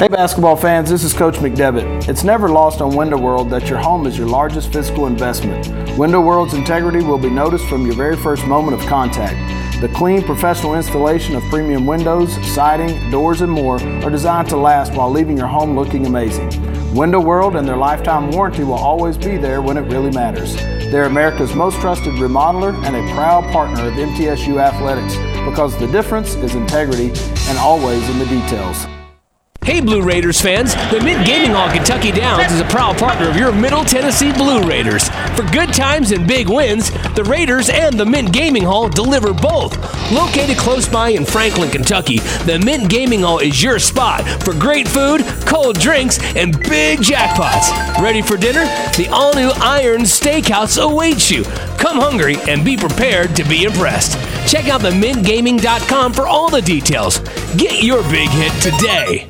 Hey basketball fans, this is Coach McDevitt. It's never lost on Window World that your home is your largest physical investment. Window World's integrity will be noticed from your very first moment of contact. The clean, professional installation of premium windows, siding, doors, and more are designed to last while leaving your home looking amazing. Window World and their lifetime warranty will always be there when it really matters. They're America's most trusted remodeler and a proud partner of MTSU Athletics because the difference is integrity and always in the details. Hey, Blue Raiders fans! The Mint Gaming Hall Kentucky Downs is a proud partner of your Middle Tennessee Blue Raiders. For good times and big wins, the Raiders and the Mint Gaming Hall deliver both. Located close by in Franklin, Kentucky, the Mint Gaming Hall is your spot for great food, cold drinks, and big jackpots. Ready for dinner? The all new Iron Steakhouse awaits you. Come hungry and be prepared to be impressed. Check out the themintgaming.com for all the details. Get your big hit today.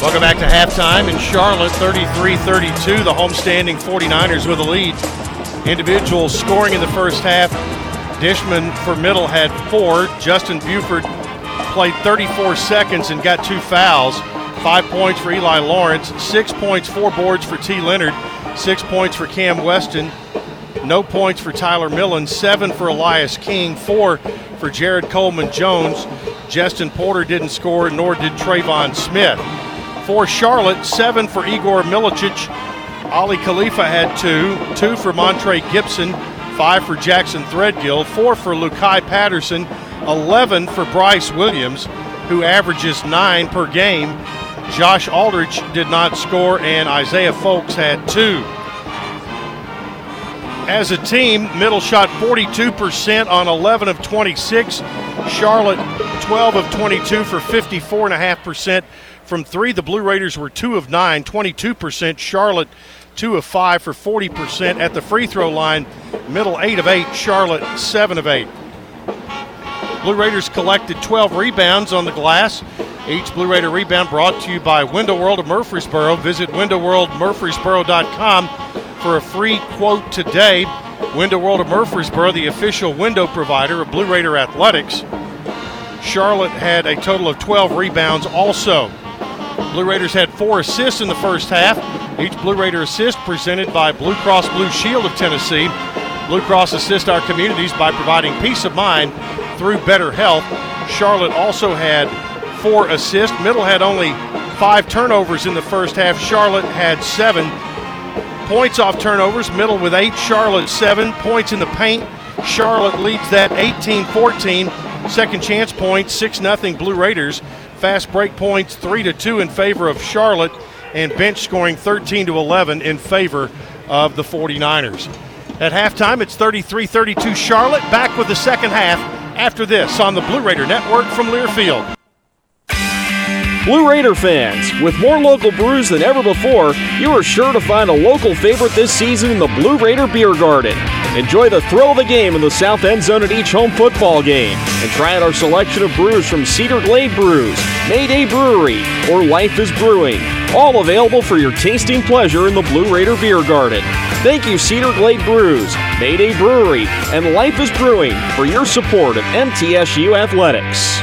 Welcome back to halftime in Charlotte, 33-32. The homestanding 49ers with a lead. Individuals scoring in the first half. Dishman for middle had four. Justin Bufford played 34 seconds and got two fouls. Five points for Eli Lawrence. Six points, four boards for T. Lenard. Six points for Cam Weston. No points for Tyler Millen. Seven for Elias King. Four for Jared Coleman Jones. Justin Porter didn't score, nor did Trayvon Smith for Charlotte, seven for Igor Milicic. Aly Khalifa had two, two for Montre Gibson, five for Jackson Threadgill, four for Lu'Cye Patterson, 11 for Brice Williams, who averages nine per game. Josh Aldrich did not score, and Isaiah Folkes had two. As a team, Middle shot 42% on 11 of 26. Charlotte 12 of 22 for 54.5% from three. The Blue Raiders were two of nine, 22%. Charlotte two of five for 40% at the free throw line. Middle eight of eight. Charlotte seven of eight. Blue Raiders collected 12 rebounds on the glass. Each Blue Raider rebound brought to you by Window World of Murfreesboro. Visit windowworldmurfreesboro.com for a free quote today. Window World of Murfreesboro, the official window provider of Blue Raider Athletics. Charlotte had a total of 12 rebounds also. Blue Raiders had four assists in the first half. Each Blue Raider assist presented by Blue Cross Blue Shield of Tennessee. Blue Cross assists our communities by providing peace of mind through better health. Charlotte also had four assists. Middle had only five turnovers in the first half. Charlotte had seven points off turnovers. Middle with eight. Charlotte seven points in the paint. Charlotte leads that 18 14. Second chance points, 6 0 Blue Raiders. Fast break points, 3 to 2 in favor of Charlotte, and bench scoring 13 to 11 in favor of the 49ers. At halftime, it's 33 32 Charlotte. Back with the second half after this on the Blue Raider Network from Learfield. Blue Raider fans, with more local brews than ever before, you are sure to find a local favorite this season in the Blue Raider Beer Garden. Enjoy the thrill of the game in the south end zone at each home football game, and try out our selection of brews from Cedar Glade Brews, Mayday Brewery, or Life is Brewing, all available for your tasting pleasure in the Blue Raider Beer Garden. Thank you, Cedar Glade Brews, Mayday Brewery, and Life is Brewing for your support of MTSU Athletics.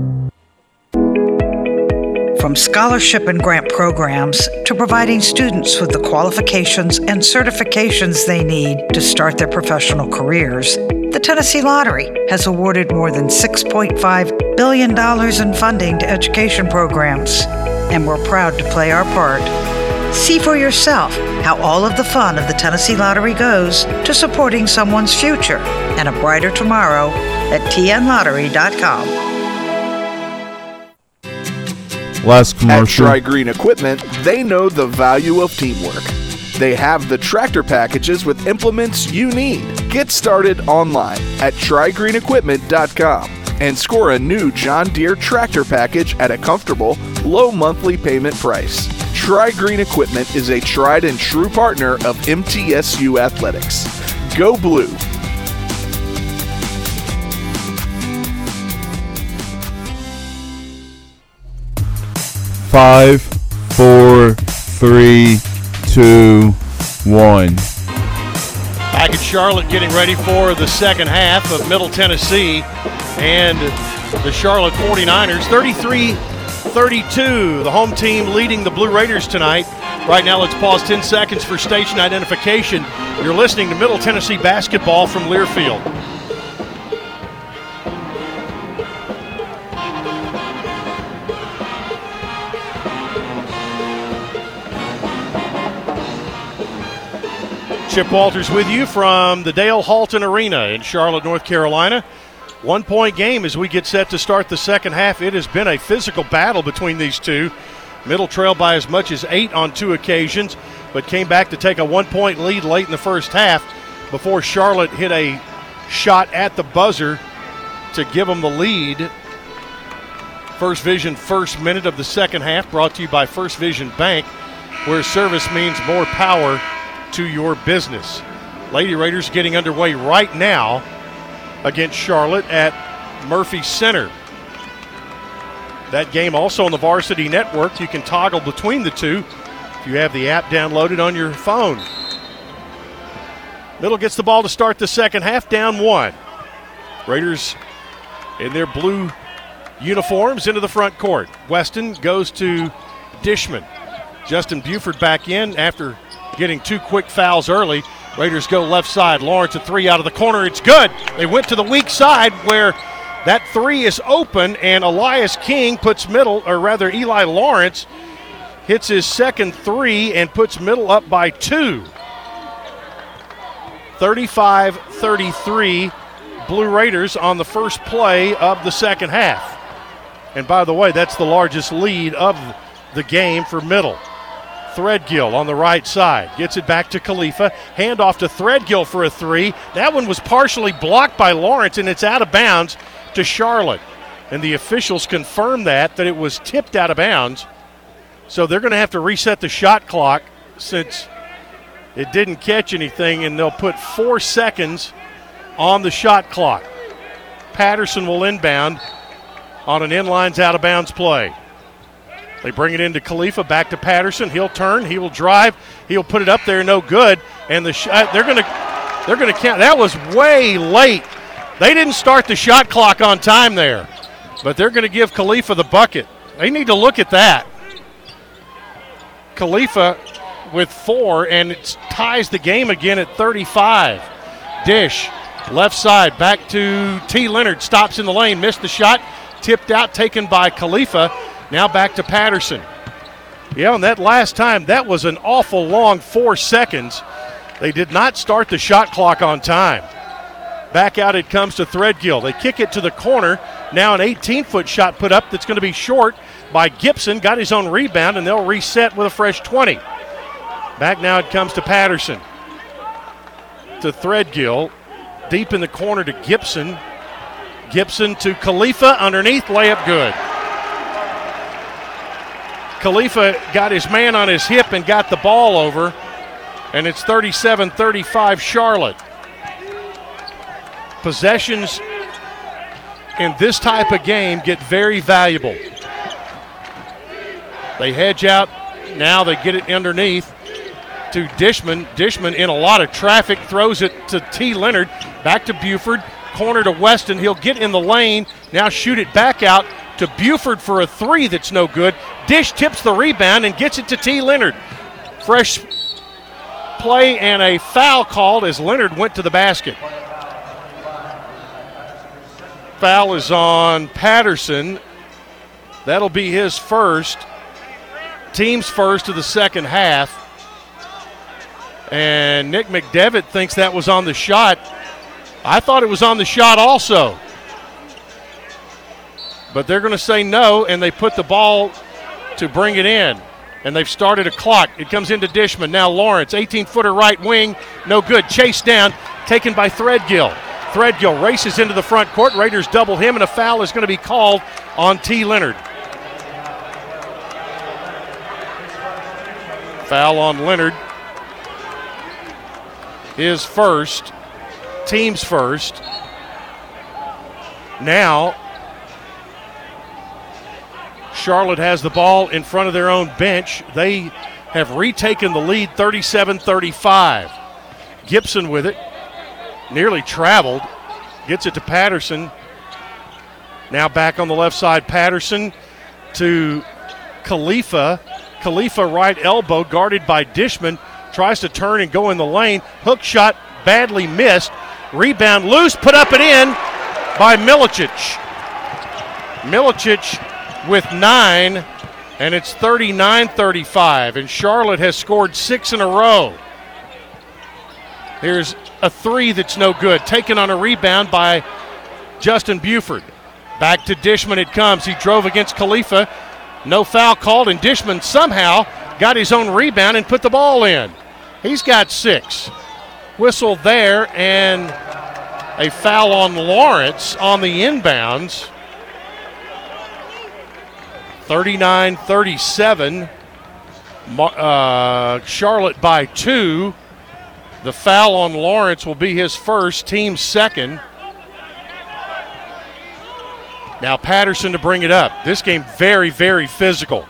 From scholarship and grant programs to providing students with the qualifications and certifications they need to start their professional careers, the Tennessee Lottery has awarded more than $6.5 billion in funding to education programs, and we're proud to play our part. See for yourself how all of the fun of the Tennessee Lottery goes to supporting someone's future and a brighter tomorrow at tnlottery.com. Last At commercial. Tri Green Equipment, they know the value of teamwork. They have the tractor packages with implements you need. Get started online at trigreenequipment.com and score a new John Deere tractor package at a comfortable, low monthly payment price. Tri Green Equipment is a tried and true partner of MTSU Athletics. Go Blue! Five, four, three, two, one. Back in Charlotte, getting ready for the second half of Middle Tennessee and the Charlotte 49ers. 33 32, the home team leading the Blue Raiders tonight. Right now, let's pause 10 seconds for station identification. You're listening to Middle Tennessee basketball from Learfield. Chip Walters with you from the Dale Halton Arena in Charlotte, North Carolina. One point game as we get set to start the second half. It has been a physical battle between these two. Middle trail by as much as eight on two occasions, but came back to take a one point lead late in the first half before Charlotte hit a shot at the buzzer to give them the lead. First Vision, first minute of the second half, brought to you by First Vision Bank, where service means more power to your business. Lady Raiders getting underway right now against Charlotte at Murphy Center. That game also on the Varsity Network. You can toggle between the two if you have the app downloaded on your phone. Middle gets the ball to start the second half, down one. Raiders in their blue uniforms into the front court. Weston goes to Dishman. Justin Bufford back in after getting two quick fouls early. Raiders go left side. Lawrence a three out of the corner. It's good. They went to the weak side where that three is open, and Elias King puts middle, or rather Eli Lawrence hits his second three and puts middle up by two. 35 33 Blue Raiders on the first play of the second half. And by the way, that's the largest lead of the game for middle. Threadgill on the right side gets it back to Khalifa. Handoff to Threadgill for a three. That one was partially blocked by Lawrence, and it's out of bounds to Charlotte. And the officials confirmed that, that it was tipped out of bounds. So they're going to have to reset the shot clock since it didn't catch anything, and they'll put four seconds on the shot clock. Patterson will inbound on an inlines out of bounds play. They bring it into Khalifa, back to Patterson. He'll turn, he will drive, he'll put it up there, no good. And the shot, uh, they're going to they're going to count. That was way late. They didn't start the shot clock on time there, but they're going to give Khalifa the bucket. They need to look at that. Khalifa with four, and it ties the game again at 35. Dish, left side, back to T. Lenard, stops in the lane, missed the shot, tipped out, taken by Khalifa. Now back to Patterson. Yeah, and that last time, that was an awful long four seconds. They did not start the shot clock on time. Back out it comes to Threadgill. They kick it to the corner Now an 18 foot shot put up that's going to be short by Gibson. Got his own rebound, and they'll reset with a fresh 20. Back now it comes to Patterson. To Threadgill. Deep in the corner to Gibson. Gibson to Khalifa underneath, layup good. Khalifa got his man on his hip and got the ball over, and it's 37 35 Charlotte. Possessions in this type of game get very valuable. They hedge out, now they get it underneath to Dishman. Dishman in a lot of traffic throws it to T. Lenard. Back to Bufford. Corner to Weston. He'll get in the lane. Now shoot it back out to Bufford for a three that's no good. Dish tips the rebound and gets it to T. Lenard. Fresh play and a foul called as Lenard went to the basket. Foul is on Patterson. That'll be his first. Team's first of the second half. And Nick McDevitt thinks that was on the shot. I thought it was on the shot also. But they're going to say no, and they put the ball to bring it in. And they've started a clock. It comes into Dishman. Now Lawrence, 18 footer right wing. No good. Chased down, taken by Threadgill. Threadgill races into the front court. Raiders double him, and a foul is going to be called on T. Lenard. Foul on Lenard. His first, team's first. Now, Charlotte has the ball in front of their own bench. They have retaken the lead 37 35. Gibson with it, nearly traveled, gets it to Patterson. Now back on the left side, Patterson to Khalifa. Khalifa right elbow guarded by Dishman. Tries to turn and go in the lane. Hook shot badly missed. Rebound loose, put up and in by Milicic. Milicic with nine, and it's 39 35. And Charlotte has scored six in a row. Here's a three that's no good, taken on a rebound by Justin Bufford. Back to Dishman it comes. He drove against Khalifa. No foul called, and Dishman somehow got his own rebound and put the ball in. He's got six. Whistle there, and a foul on Lawrence on the inbounds. 39 37. Uh, Charlotte by two. The foul on Lawrence will be his first, team second. Now Patterson to bring it up. This game very, very physical.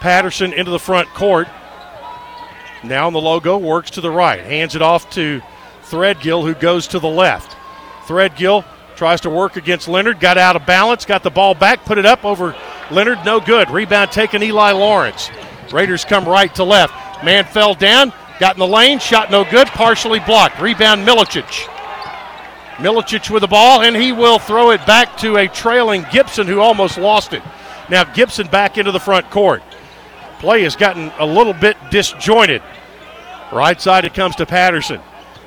Patterson into the front court. Now in the logo, works to the right. Hands it off to Threadgill, who goes to the left. Threadgill tries to work against Lenard. Got out of balance. Got the ball back. Put it up over Lenard. No good. Rebound taken Eli Lawrence. Raiders come right to left. Man fell down. Got in the lane. Shot no good. Partially blocked. Rebound Milicic. Milicic with the ball, and he will throw it back to a trailing Gibson who almost lost it. Now Gibson back into the front court. Play has gotten a little bit disjointed. Right side it comes to Patterson.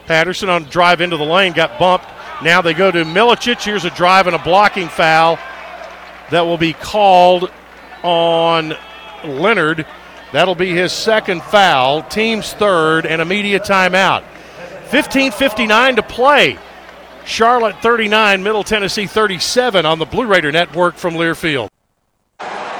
Patterson on drive into the lane got bumped. Now they go to Milicic. Here's a drive and a blocking foul that will be called on Lenard. That'll be his second foul, team's third, and immediate timeout. 15.59 to play. Charlotte 39, Middle Tennessee 37 on the Blue Raider Network from Learfield.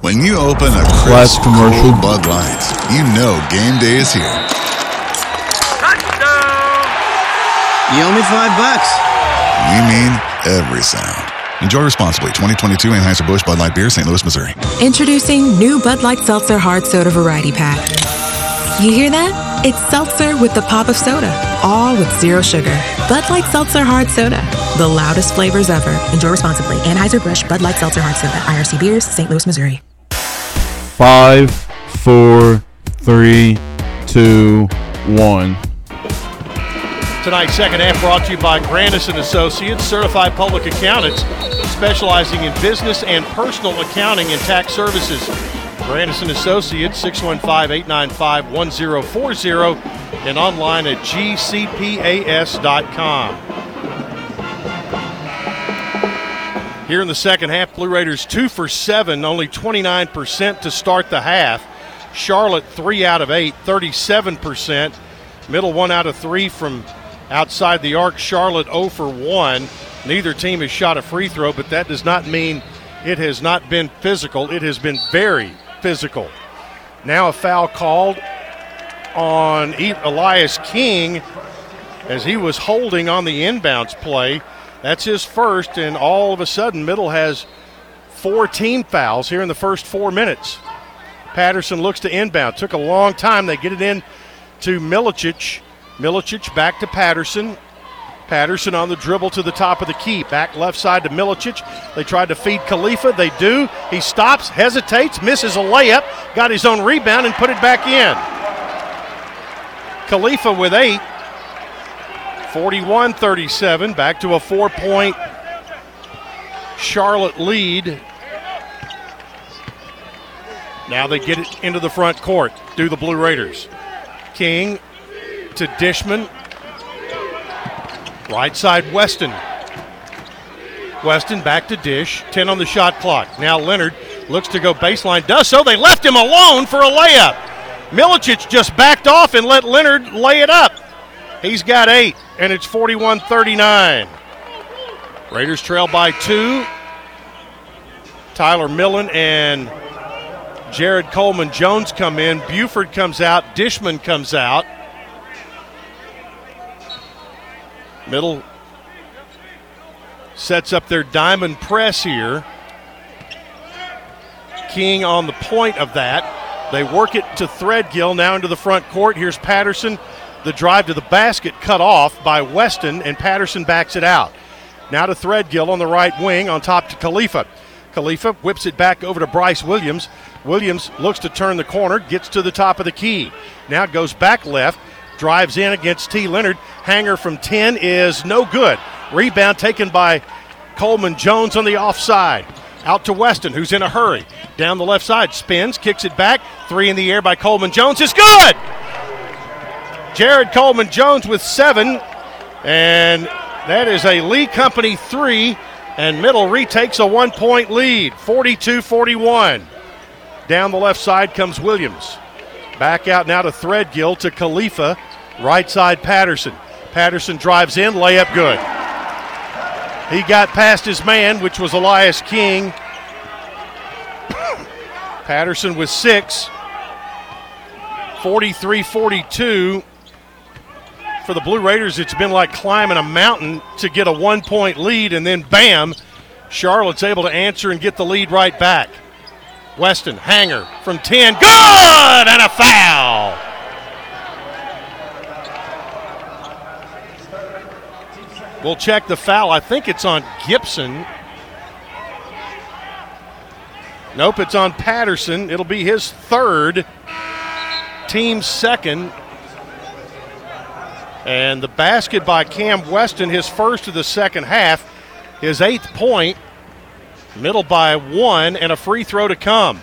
When you open a Last crisp, commercial. cold Bud Light, you know game day is here. You owe me five bucks. We mean every sound. Enjoy responsibly. 2022 Anheuser-Busch Bud Light Beer, St. Louis, Missouri. Introducing new Bud Light Seltzer Hard Soda Variety Pack. You hear that? It's seltzer with the pop of soda, all with zero sugar. Bud Light Seltzer Hard Soda, the loudest flavors ever. Enjoy responsibly. Anheuser-Busch Bud Light Seltzer Hard Soda, IRC Beers, St. Louis, Missouri. Five, four, three, two, one. Tonight's second half brought to you by Grandison Associates, certified public accountants specializing in business and personal accounting and tax services. Grandison Associates, 615-895-1040 and online at gcpas.com. Here in the second half, Blue Raiders two for seven, only 29% to start the half. Charlotte three out of eight, 37%. Middle one out of three from outside the arc. Charlotte 0 for 1. Neither team has shot a free throw, but that does not mean it has not been physical. It has been very physical. Now a foul called on Elias King as he was holding on the inbounds play. That's his first, and all of a sudden, Middle has four team fouls here in the first four minutes. Patterson looks to inbound. Took a long time. They get it in to Milicic. Milicic back to Patterson. Patterson on the dribble to the top of the key. Back left side to Milicic. They tried to feed Khalifa. They do. He stops, hesitates, misses a layup, got his own rebound, and put it back in. Khalifa with eight. 41 37. Back to a four point Charlotte lead. Now they get it into the front court. Do the Blue Raiders. King to Dishman. Right side, Weston. Weston back to Dish. 10 on the shot clock. Now Lenard looks to go baseline. Does so. They left him alone for a layup. Milicic just backed off and let Lenard lay it up. He's got eight, and it's 41 39. Raiders trail by two. Tyler Millen and Jared Coleman Jones come in. Bufford comes out. Dishman comes out. Middle sets up their diamond press here. King on the point of that. They work it to Threadgill now into the front court. Here's Patterson. The drive to the basket cut off by Weston, and Patterson backs it out. Now to Threadgill on the right wing on top to Khalifa. Khalifa whips it back over to Brice Williams. Williams looks to turn the corner, gets to the top of the key. Now goes back left, drives in against T. Lenard. Hanger from 10 is no good. Rebound taken by Coleman Jones on the offside. Out to Weston, who's in a hurry. Down the left side, spins, kicks it back. Three in the air by Coleman Jones is good! Jared Coleman Jones with seven. And that is a Lee Company three. And Middle retakes a one point lead, 42 41. Down the left side comes Williams. Back out now to Threadgill to Khalifa. Right side Patterson. Patterson drives in, layup good. He got past his man, which was Elias King. Patterson with six. 43 42. For the Blue Raiders, it's been like climbing a mountain to get a one point lead, and then bam, Charlotte's able to answer and get the lead right back. Weston, hanger from 10. Good! And a foul. We'll check the foul. I think it's on Gibson. Nope, it's on Patterson. It'll be his third, team second. And the basket by Cam Weston, his first of the second half, his eighth point. Middle by one, and a free throw to come.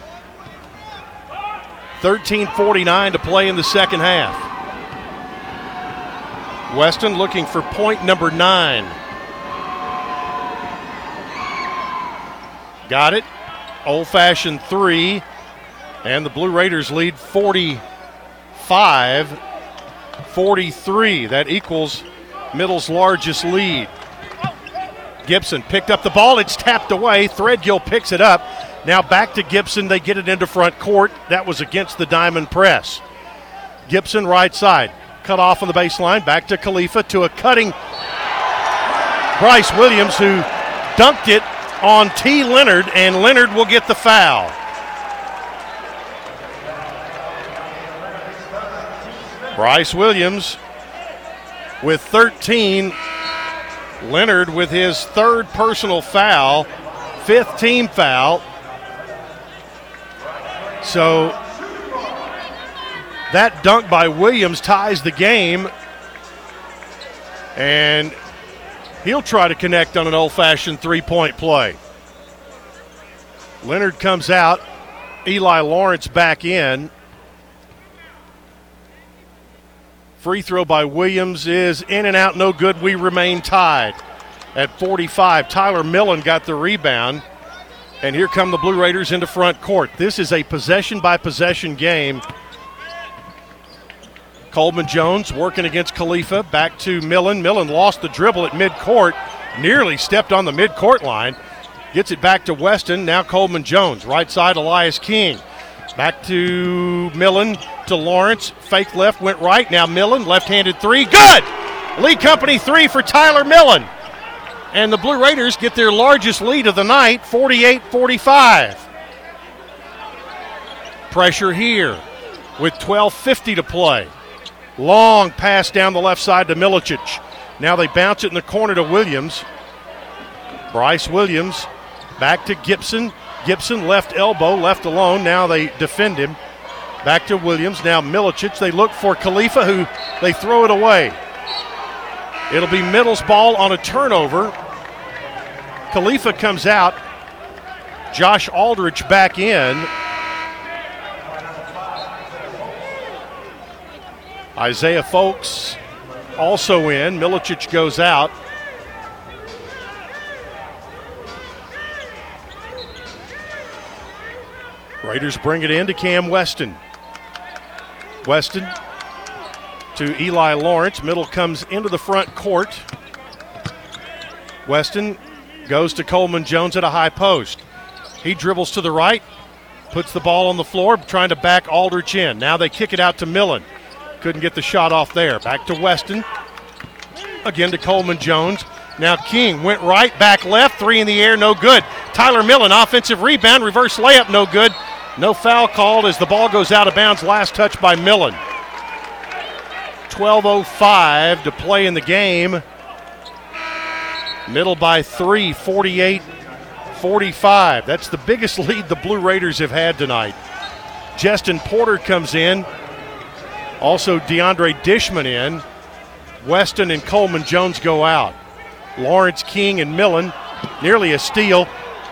13.49 to play in the second half. Weston looking for point number nine. Got it. Old fashioned three. And the Blue Raiders lead 45 43. That equals Middle's largest lead. Gibson picked up the ball. It's tapped away. Threadgill picks it up. Now back to Gibson. They get it into front court. That was against the diamond press. Gibson right side. Cut off on the baseline. Back to Khalifa to a cutting Brice Williams who dunked it on T. Lenard, and Lenard will get the foul. Brice Williams with 13. Lenard with his third personal foul, fifth team foul. So that dunk by Williams ties the game. And he'll try to connect on an old fashioned three point play. Lenard comes out. Eli Lawrence back in. Free throw by Williams is in and out, no good. We remain tied at 45. Tyler Millen got the rebound. And here come the Blue Raiders into front court. This is a possession by possession game. Coleman Jones working against Khalifa. Back to Millen. Millen lost the dribble at midcourt, nearly stepped on the midcourt line. Gets it back to Weston. Now Coleman Jones. Right side, Elias King. Back to Millen to Lawrence. Fake left, went right. Now Millen, left handed three. Good! Lee Company three for Tyler Millen. And the Blue Raiders get their largest lead of the night, 48 45. Pressure here with 12.50 to play. Long pass down the left side to Milicic. Now they bounce it in the corner to Williams. Brice Williams back to Gibson. Gibson left elbow, left alone. Now they defend him. Back to Williams. Now Milicic. They look for Khalifa, who they throw it away. It'll be Middle's ball on a turnover. Khalifa comes out. Josh Aldrich back in. Isaiah Folkes also in. Milicic goes out. Raiders bring it in to Cam Weston. Weston to Eli Lawrence. Middle comes into the front court. Weston goes to Coleman Jones at a high post. He dribbles to the right, puts the ball on the floor, trying to back Aldrich in. Now they kick it out to Millen. Couldn't get the shot off there. Back to Weston. Again to Coleman Jones. Now King went right, back left, three in the air, no good. Tyler Millen, offensive rebound, reverse layup, no good. No foul called as the ball goes out of bounds. Last touch by Millen. 12.05 to play in the game. Middle by three, 48 45. That's the biggest lead the Blue Raiders have had tonight. Justin Porter comes in. Also, DeAndre Dishman in. Weston and Coleman Jones go out. Lawrence King and Millen, nearly a steal.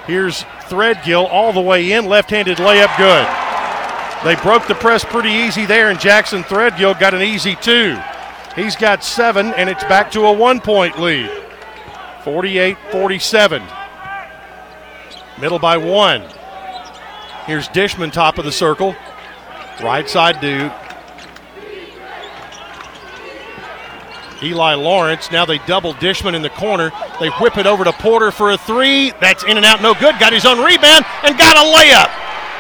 Here's Threadgill all the way in, left handed layup, good. They broke the press pretty easy there, and Jackson Threadgill got an easy two. He's got seven, and it's back to a one point lead 48 47. Middle by one. Here's Dishman, top of the circle. Right side dude. Eli Lawrence. Now they double Dishman in the corner. They whip it over to Porter for a three. That's in and out, no good. Got his own rebound and got a layup.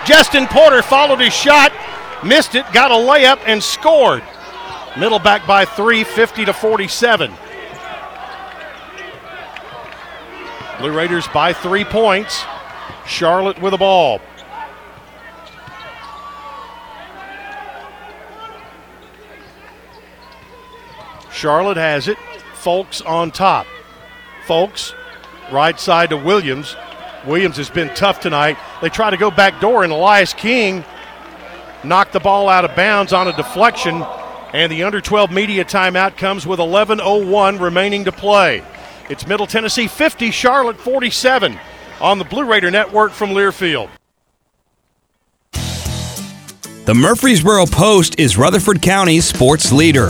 Justin Porter followed his shot, missed it, got a layup, and scored. Middle back by three, 50 to 47. Blue Raiders by three points. Charlotte with a ball. Charlotte has it. Folkes on top. Folkes, right side to Williams. Williams has been tough tonight. They try to go back door, and Elias King knocked the ball out of bounds on a deflection. And the under 12 media timeout comes with 11.01 remaining to play. It's Middle Tennessee 50, Charlotte 47 on the Blue Raider Network from Learfield. The Murfreesboro Post is Rutherford County's sports leader.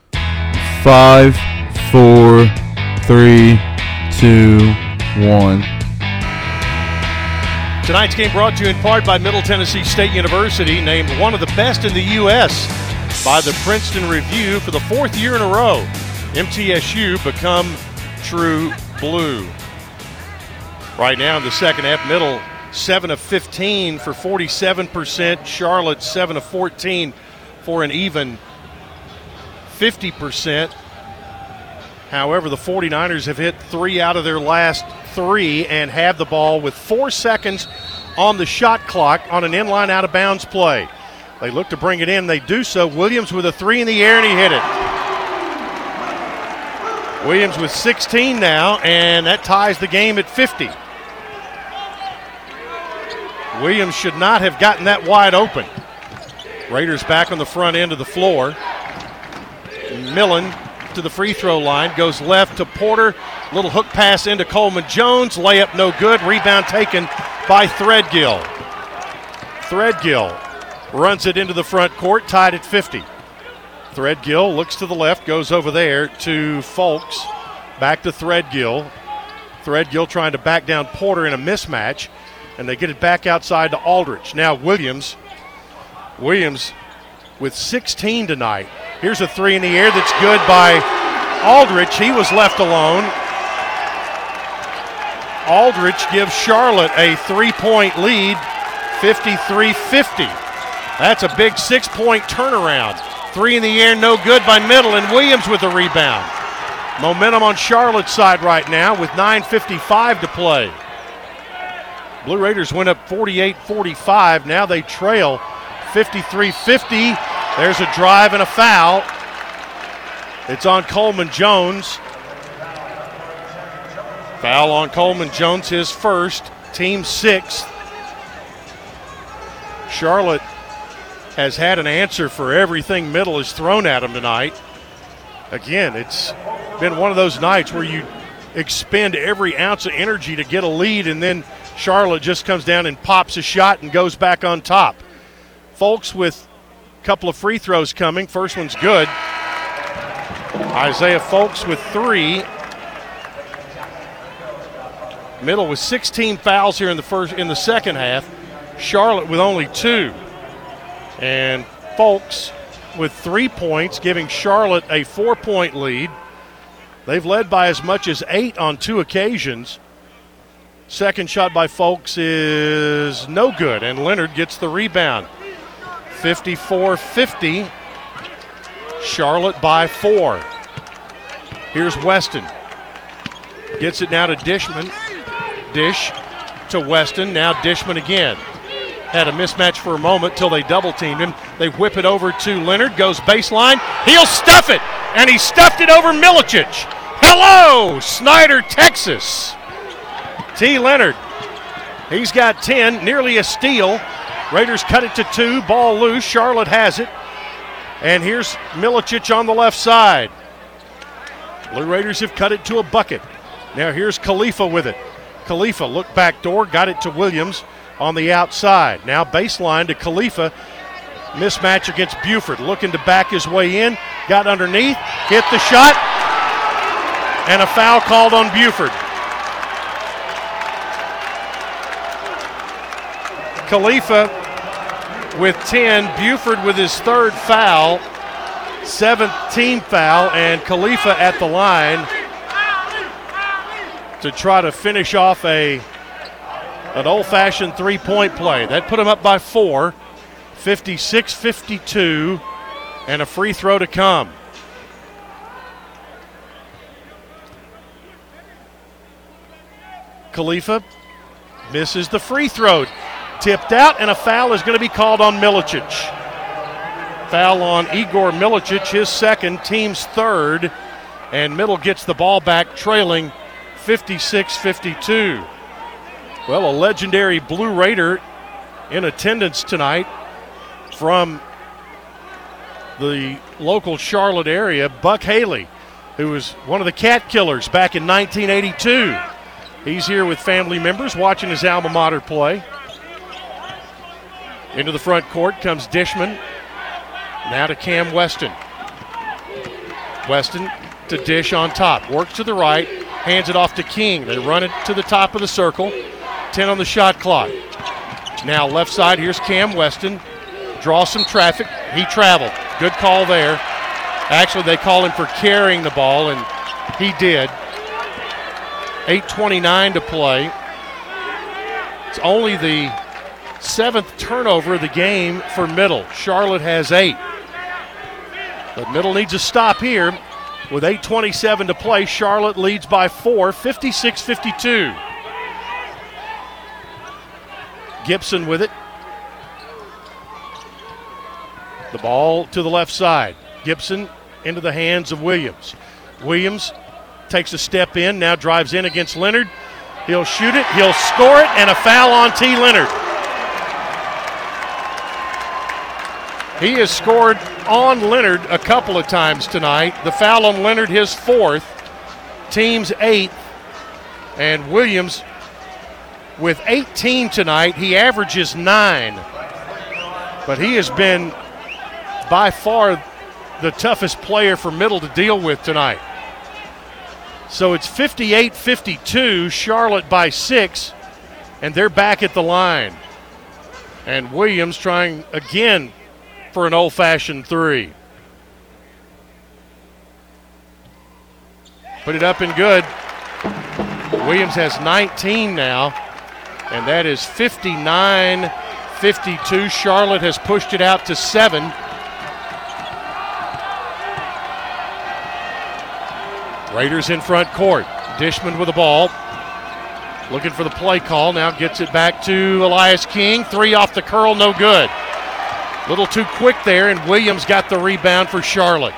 Five, four, three, two, one. Tonight's game brought to you in part by Middle Tennessee State University, named one of the best in the U.S. by the Princeton Review for the fourth year in a row. MTSU become true blue. Right now in the second half, Middle 7 of 15 for 47%, Charlotte 7 of 14 for an even 50%. However, the 49ers have hit three out of their last three and have the ball with four seconds on the shot clock on an inline out of bounds play. They look to bring it in. They do so. Williams with a three in the air and he hit it. Williams with 16 now, and that ties the game at 50. Williams should not have gotten that wide open. Raiders back on the front end of the floor. Millen to the free throw line, goes left to Porter. Little hook pass into Coleman Jones. Layup no good. Rebound taken by Threadgill. Threadgill runs it into the front court, tied at 50. Threadgill looks to the left, goes over there to Folkes. Back to Threadgill. Threadgill trying to back down Porter in a mismatch, and they get it back outside to Aldrich. Now Williams. Williams with 16 tonight. Here's a three in the air that's good by Aldrich. He was left alone. Aldrich gives Charlotte a three point lead, 53 50. That's a big six point turnaround. Three in the air, no good by Middle, and Williams with the rebound. Momentum on Charlotte's side right now with 9.55 to play. Blue Raiders went up 48 45. Now they trail 53 50. There's a drive and a foul. It's on Coleman Jones. Foul on Coleman Jones, his first, team sixth. Charlotte has had an answer for everything Middle has thrown at him tonight. Again, it's been one of those nights where you expend every ounce of energy to get a lead, and then Charlotte just comes down and pops a shot and goes back on top. Folkes with a couple of free throws coming. First one's good. Isaiah Folkes with three. Middle with 16 fouls here in the first in the second half. Charlotte with only two. And Folkes with three points, giving Charlotte a four point lead. They've led by as much as eight on two occasions. Second shot by Folkes is no good, and Lenard gets the rebound. 54 50. Charlotte by four. Here's Weston. Gets it now to Dishman. Dish to Weston. Now Dishman again. Had a mismatch for a moment till they double teamed him. They whip it over to Lenard. Goes baseline. He'll stuff it. And he stuffed it over Milicic. Hello, Snyder, Texas. T. Lenard. He's got 10, nearly a steal. Raiders cut it to two. Ball loose. Charlotte has it. And here's Milicic on the left side. Blue Raiders have cut it to a bucket. Now here's Khalifa with it. Khalifa looked back door, got it to Williams on the outside. Now baseline to Khalifa. Mismatch against Bufford. Looking to back his way in. Got underneath. Hit the shot. And a foul called on Bufford. Khalifa with 10, Bufford with his third foul, seventh team foul, and Khalifa at the line to try to finish off a an old-fashioned three-point play. That put him up by four, 56-52, and a free throw to come. Khalifa misses the free throw. Tipped out, and a foul is going to be called on Milicic. Foul on Igor Milicic, his second, team's third, and Middle gets the ball back, trailing 56 52. Well, a legendary Blue Raider in attendance tonight from the local Charlotte area, Buck Haley, who was one of the cat killers back in 1982. He's here with family members watching his alma mater play. Into the front court comes Dishman. Now to Cam Weston. Weston to Dish on top. Works to the right. Hands it off to King. They run it to the top of the circle. 10 on the shot clock. Now left side, here's Cam Weston. Draw some traffic. He traveled. Good call there. Actually, they call him for carrying the ball, and he did. 8.29 to play. It's only the seventh turnover of the game for Middle. Charlotte has eight. But Middle needs a stop here. With 8.27 to play, Charlotte leads by four, 56 52. Gibson with it. The ball to the left side. Gibson into the hands of Williams. Williams takes a step in, now drives in against Lenard. He'll shoot it, he'll score it, and a foul on T. Lenard. He has scored on Lenard a couple of times tonight. The foul on Lenard, his fourth, team's eighth, and Williams with 18 tonight. He averages nine, but he has been by far the toughest player for Middle to deal with tonight. So it's 58 52, Charlotte by six, and they're back at the line. And Williams trying again for an old fashioned three. Put it up and good. Williams has 19 now, and that is 59 52. Charlotte has pushed it out to seven. Raiders in front court. Dishman with the ball. Looking for the play call. Now gets it back to Elias King. Three off the curl, no good. Little too quick there, and Williams got the rebound for Charlotte.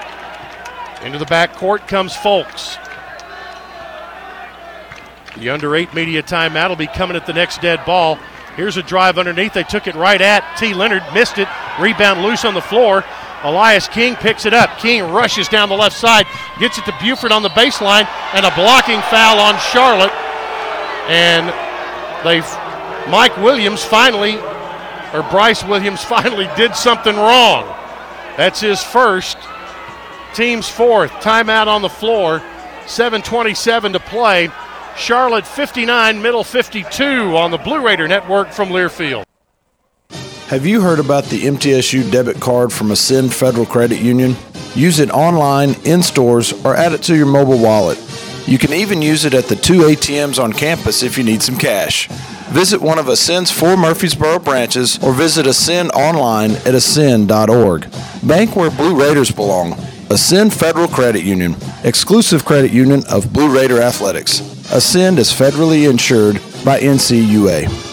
Into the back court comes Folkes. The under eight media timeout will be coming at the next dead ball. Here's a drive underneath. They took it right at T. Lenard, missed it. Rebound loose on the floor. Elias King picks it up. King rushes down the left side, gets it to Bufford on the baseline, and a blocking foul on Charlotte. And they, Mike Williams finally, or Brice Williams finally did something wrong. That's his first, team's fourth. Timeout on the floor. 7:27 to play. Charlotte 59, Middle 52 on the Blue Raider Network from Learfield. Have you heard about the MTSU debit card from Ascend Federal Credit Union? Use it online, in stores, or add it to your mobile wallet. You can even use it at the two ATMs on campus if you need some cash. Visit one of Ascend's four Murfreesboro branches or visit Ascend online at ascend.org. Bank where Blue Raiders belong. Ascend Federal Credit Union, exclusive credit union of Blue Raider Athletics. Ascend is federally insured by NCUA.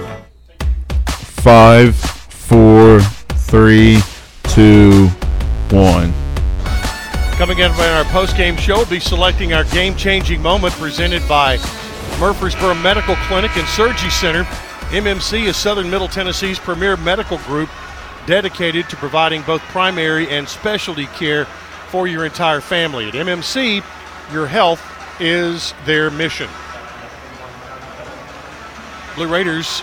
Five, four, three, two, one. Coming in on our post-game show, we'll be selecting our game-changing moment presented by Murfreesboro Medical Clinic and Surgery Center. MMC is Southern Middle Tennessee's premier medical group dedicated to providing both primary and specialty care for your entire family. At MMC, your health is their mission. Blue Raiders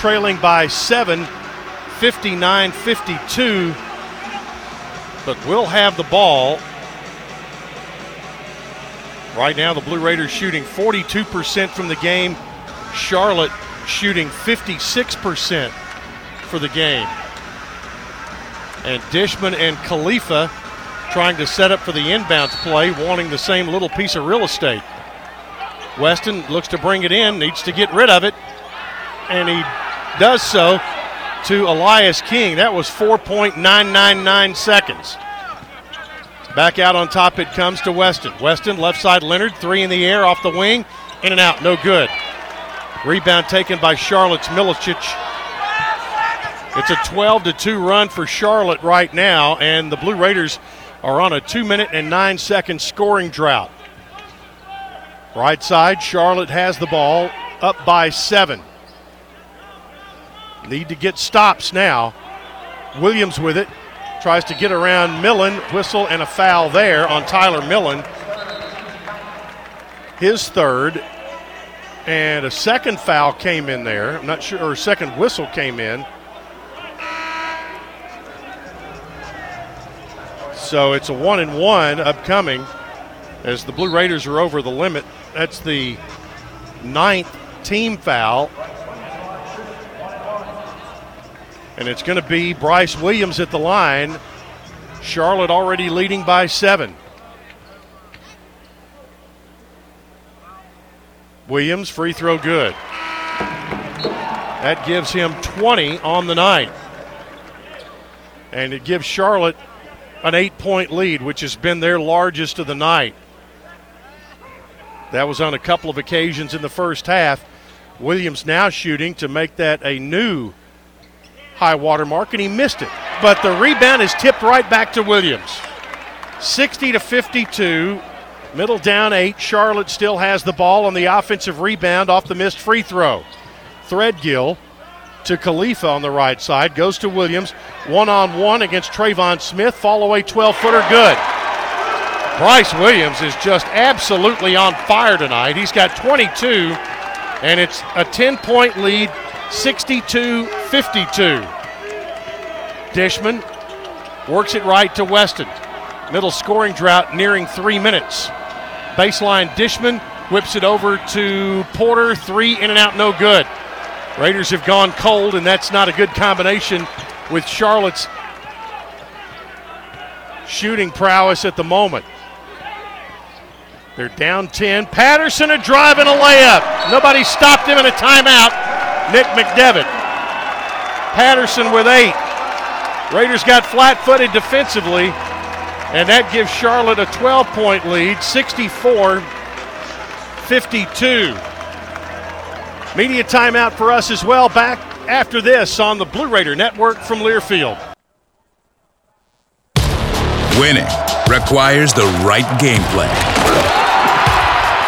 trailing by seven, 59 52 but we'll have the ball. Right now, the Blue Raiders shooting 42% from the game. Charlotte shooting 56% for the game. And Dishman and Khalifa trying to set up for the inbounds play, wanting the same little piece of real estate. Weston looks to bring it in, needs to get rid of it, and he does so to Elias King. That was 4.999 seconds. Back out on top it comes to Weston. Weston, left side Lenard, three in the air off the wing, in and out, no good. Rebound taken by Charlotte's Milicic. It's a 12 to 2 run for Charlotte right now, and the Blue Raiders are on a two minute and nine second scoring drought. Right side, Charlotte has the ball up by seven. Need to get stops now. Williams with it. Tries to get around Millen. Whistle and a foul there on Tyler Millen. His third. And a second foul came in there. I'm not sure, or a second whistle came in. So it's a one and one upcoming as the Blue Raiders are over the limit. That's the ninth team foul. And it's going to be Brice Williams at the line. Charlotte already leading by seven. Williams, free throw good. That gives him 20 on the night. And it gives Charlotte an eight point lead, which has been their largest of the night. That was on a couple of occasions in the first half. Williams now shooting to make that a new high water mark, and he missed it. But the rebound is tipped right back to Williams. 60 to 52. Middle down eight. Charlotte still has the ball on the offensive rebound off the missed free throw. Threadgill to Khalifa on the right side. Goes to Williams. One on one against Trayvon Smith. Fall away 12 footer. Good. Brice Williams is just absolutely on fire tonight. He's got 22, and it's a 10 point lead, 62 52. Dishman works it right to Weston. Middle scoring drought nearing three minutes. Baseline Dishman whips it over to Porter. Three in and out, no good. Raiders have gone cold, and that's not a good combination with Charlotte's shooting prowess at the moment. They're down 10. Patterson a drive and a layup. Nobody stopped him in a timeout. Nick McDevitt. Patterson with eight. Raiders got flat footed defensively, and that gives Charlotte a 12 point lead, 64 52. Media timeout for us as well. Back after this on the Blue Raider Network from Learfield. Winning requires the right game plan.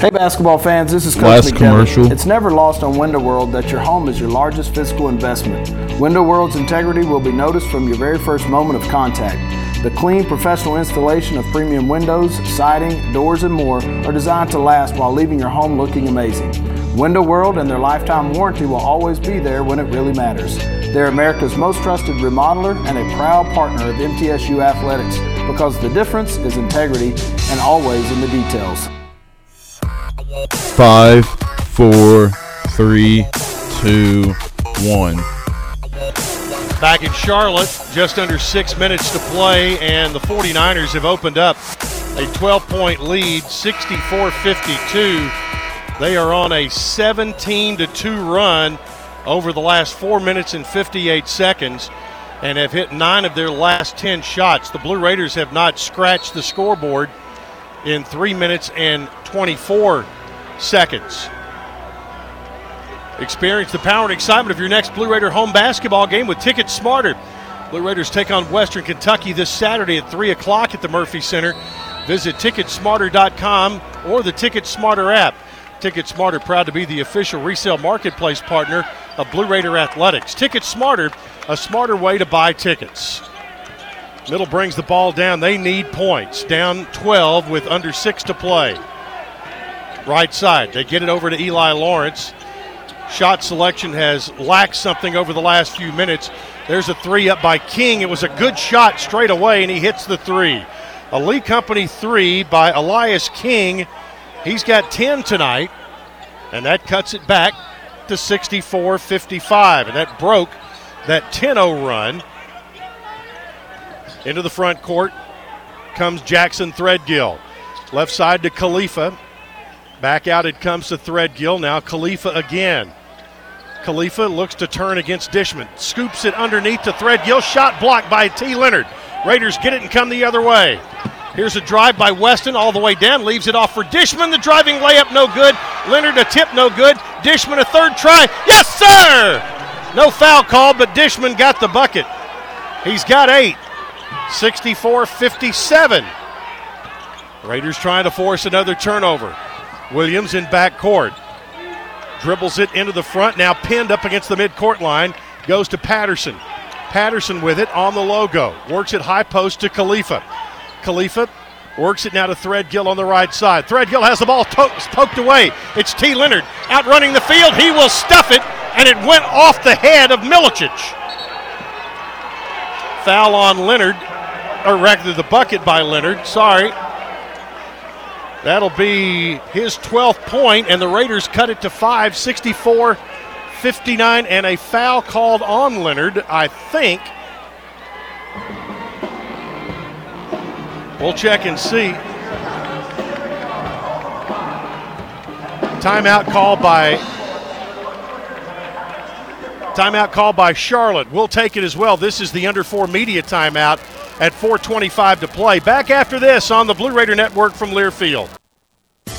Hey basketball fans, this is Coach Last commercial. It's never lost on Window World that your home is your largest physical investment. Window World's integrity will be noticed from your very first moment of contact. The clean, professional installation of premium windows, siding, doors, and more are designed to last while leaving your home looking amazing. Window World and their lifetime warranty will always be there when it really matters. They're America's most trusted remodeler and a proud partner of MTSU Athletics because the difference is integrity and always in the details. Five, four, three, two, one. Back in Charlotte, just under six minutes to play, and the 49ers have opened up a 12 point lead, 64 52. They are on a 17 2 run over the last four minutes and 58 seconds and have hit nine of their last 10 shots. The Blue Raiders have not scratched the scoreboard in three minutes and 24 seconds. Experience the power and excitement of your next Blue Raider home basketball game with Ticket Smarter. Blue Raiders take on Western Kentucky this Saturday at 3 o'clock at the Murphy Center. Visit Ticketsmarter.com or the Ticket Smarter app. Ticket Smarter proud to be the official resale marketplace partner of Blue Raider Athletics. Ticket Smarter, a smarter way to buy tickets. Middle brings the ball down. They need points. Down 12 with under six to play. Right side. They get it over to Eli Lawrence. Shot selection has lacked something over the last few minutes. There's a three up by King. It was a good shot straight away, and he hits the three. A Lee Company three by Elias King. He's got 10 tonight, and that cuts it back to 64 55. And that broke that 10 0 run. Into the front court comes Jackson Threadgill. Left side to Khalifa. Back out it comes to Threadgill. Now Khalifa again. Khalifa looks to turn against Dishman. Scoops it underneath to Threadgill. Shot blocked by T. Lenard. Raiders get it and come the other way. Here's a drive by Weston all the way down. Leaves it off for Dishman. The driving layup no good. Lenard a tip no good. Dishman a third try. Yes, sir! No foul call, but Dishman got the bucket. He's got eight. 64 57. Raiders trying to force another turnover. Williams in back court. Dribbles it into the front, now pinned up against the midcourt line. Goes to Patterson. Patterson with it on the logo. Works it high post to Khalifa. Khalifa works it now to Threadgill on the right side. Threadgill has the ball to- poked away. It's T. Lenard outrunning the field. He will stuff it, and it went off the head of Milicic. Foul on Lenard, or rather the bucket by Lenard. Sorry. That'll be his 12th point, and the Raiders cut it to 5, 64 59, and a foul called on Lenard, I think. We'll check and see. Timeout call by Timeout call by Charlotte. We'll take it as well. This is the under four media timeout at 425 to play. Back after this on the Blue Raider Network from Learfield.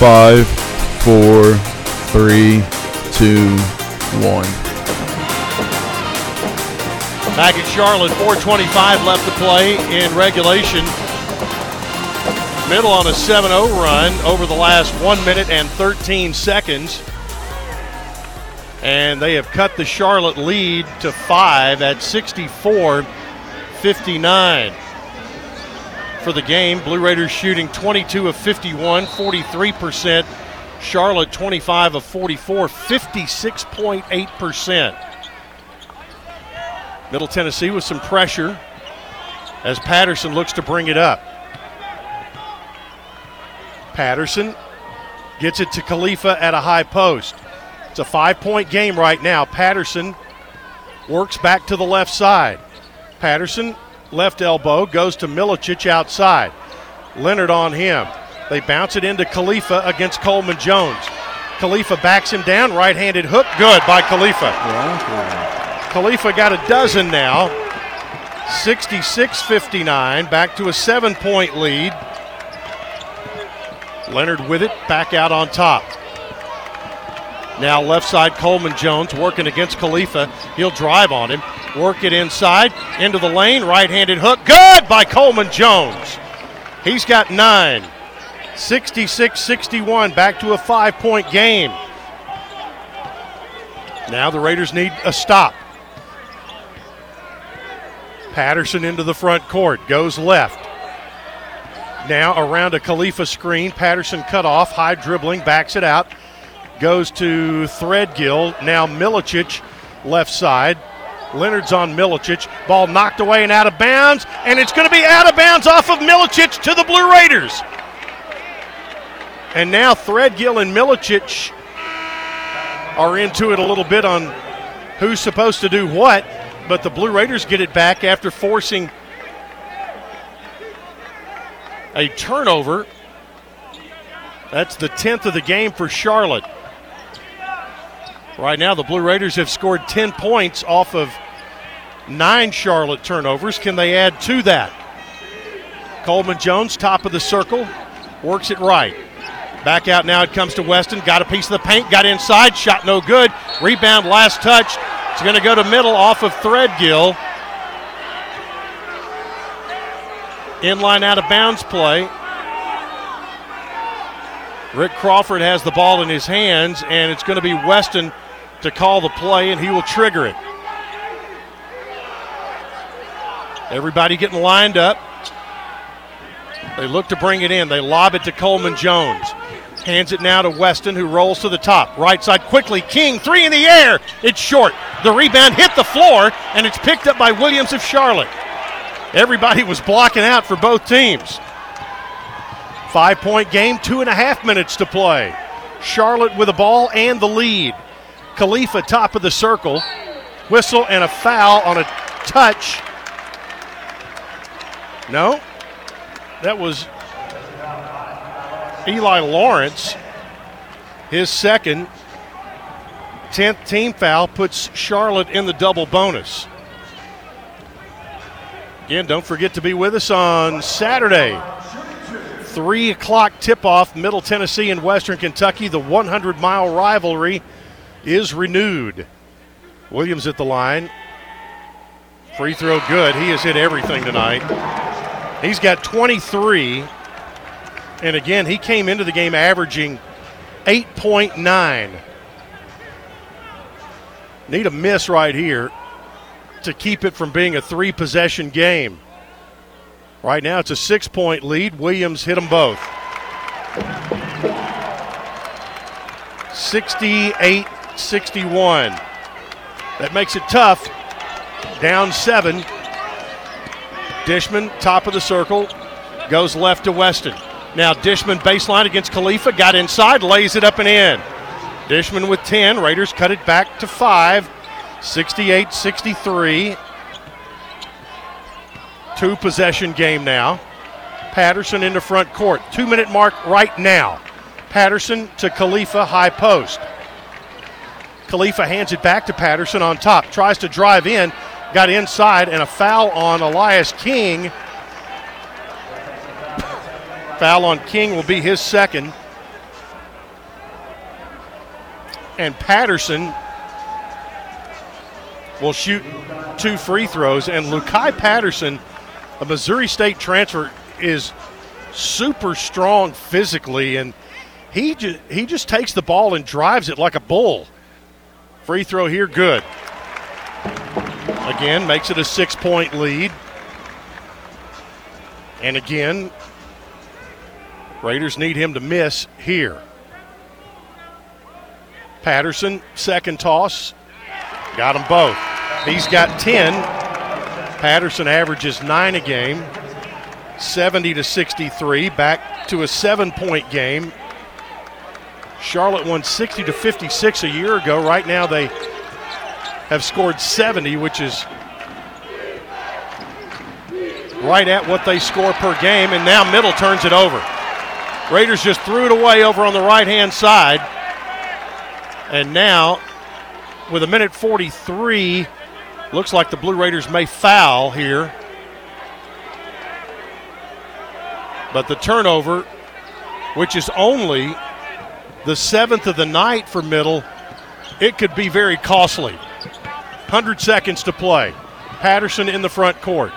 Five, four, three, two, one. Back in Charlotte, 425 left to play in regulation. Middle on a 7-0 run over the last 1 minute and 13 seconds. And they have cut the Charlotte lead to 5 at 64-59. For the game, Blue Raiders shooting 22 of 51, 43%. Charlotte 25 of 44, 56.8%. Middle Tennessee with some pressure as Patterson looks to bring it up. Patterson gets it to Khalifa at a high post. It's a five point game right now. Patterson works back to the left side. Patterson, left elbow, goes to Milicic outside. Lenard on him. They bounce it into Khalifa against Coleman Jones. Khalifa backs him down, right handed hook, good by Khalifa. Khalifa got a dozen now. 66 59, back to a seven point lead. Lenard with it, back out on top. Now left side, Coleman Jones working against Khalifa. He'll drive on him, work it inside, into the lane, right handed hook, good by Coleman Jones. He's got nine. 66 61, back to a five point game. Now the Raiders need a stop. Patterson into the front court, goes left. Now around a Khalifa screen, Patterson cut off, high dribbling, backs it out, goes to Threadgill. Now Milicic, left side. Lenard's on Milicic. Ball knocked away and out of bounds, and it's going to be out of bounds off of Milicic to the Blue Raiders. And now Threadgill and Milicic are into it a little bit on who's supposed to do what, but the Blue Raiders get it back after forcing a turnover. That's the 10th of the game for Charlotte. Right now, the Blue Raiders have scored 10 points off of nine Charlotte turnovers. Can they add to that? Coleman Jones, top of the circle, works it right. Back out now, it comes to Weston. Got a piece of the paint, got inside, shot no good. Rebound, last touch. It's going to go to middle off of Threadgill. Inline out of bounds play. Rick Crawford has the ball in his hands, and it's going to be Weston to call the play, and he will trigger it. Everybody getting lined up. They look to bring it in. They lob it to Coleman Jones. Hands it now to Weston, who rolls to the top. Right side quickly. King, three in the air. It's short. The rebound hit the floor, and it's picked up by Williams of Charlotte. Everybody was blocking out for both teams. Five point game, two and a half minutes to play. Charlotte with the ball and the lead. Khalifa, top of the circle. Whistle and a foul on a touch. No, that was Eli Lawrence. His second, 10th team foul puts Charlotte in the double bonus. Again, don't forget to be with us on Saturday. 3 o'clock tip off, Middle Tennessee and Western Kentucky. The 100 mile rivalry is renewed. Williams at the line. Free throw good. He has hit everything tonight. He's got 23. And again, he came into the game averaging 8.9. Need a miss right here to keep it from being a three possession game. Right now, it's a six point lead. Williams hit them both. 68 61. That makes it tough. Down seven. Dishman, top of the circle, goes left to Weston. Now Dishman baseline against Khalifa, got inside, lays it up and in. Dishman with 10. Raiders cut it back to 5. 68 63. Two possession game now. Patterson into front court. Two minute mark right now. Patterson to Khalifa, high post. Khalifa hands it back to Patterson on top. Tries to drive in, got inside, and a foul on Elias King. foul on King will be his second. And Patterson will shoot two free throws. And Lu'Cye Patterson, a Missouri State transfer, is super strong physically, and he just he just takes the ball and drives it like a bull. Free throw here, good. Again, makes it a six-point lead. And again, Raiders need him to miss here. Patterson, second toss, got them both. He's got 10. Patterson averages nine a game, 70 to 63, back to a seven point game. Charlotte won 60 to 56 a year ago. Right now they have scored 70, which is right at what they score per game. And now Middle turns it over. Raiders just threw it away over on the right hand side. And now, with a minute 43, looks like the Blue Raiders may foul here. But the turnover, which is only the seventh of the night for Middle, it could be very costly. 100 seconds to play. Patterson in the front court.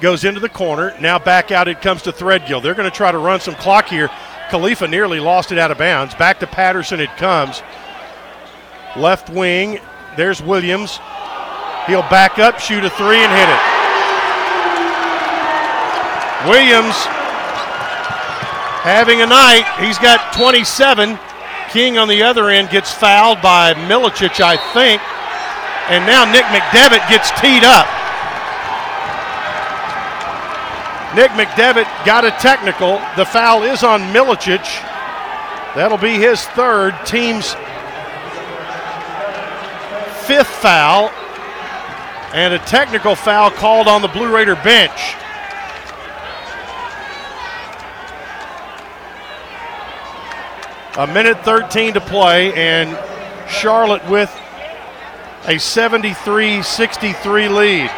Goes into the corner. Now back out it comes to Threadgill. They're going to try to run some clock here. Khalifa nearly lost it out of bounds. Back to Patterson it comes. Left wing. There's Williams. He'll back up, shoot a three, and hit it. Williams having a night. He's got 27. King on the other end gets fouled by Milicic, I think. And now Nick McDevitt gets teed up. Nick McDevitt got a technical. The foul is on Milicic. That'll be his third, team's fifth foul, and a technical foul called on the Blue Raider bench. A minute 13 to play, and Charlotte with a 73 63 lead.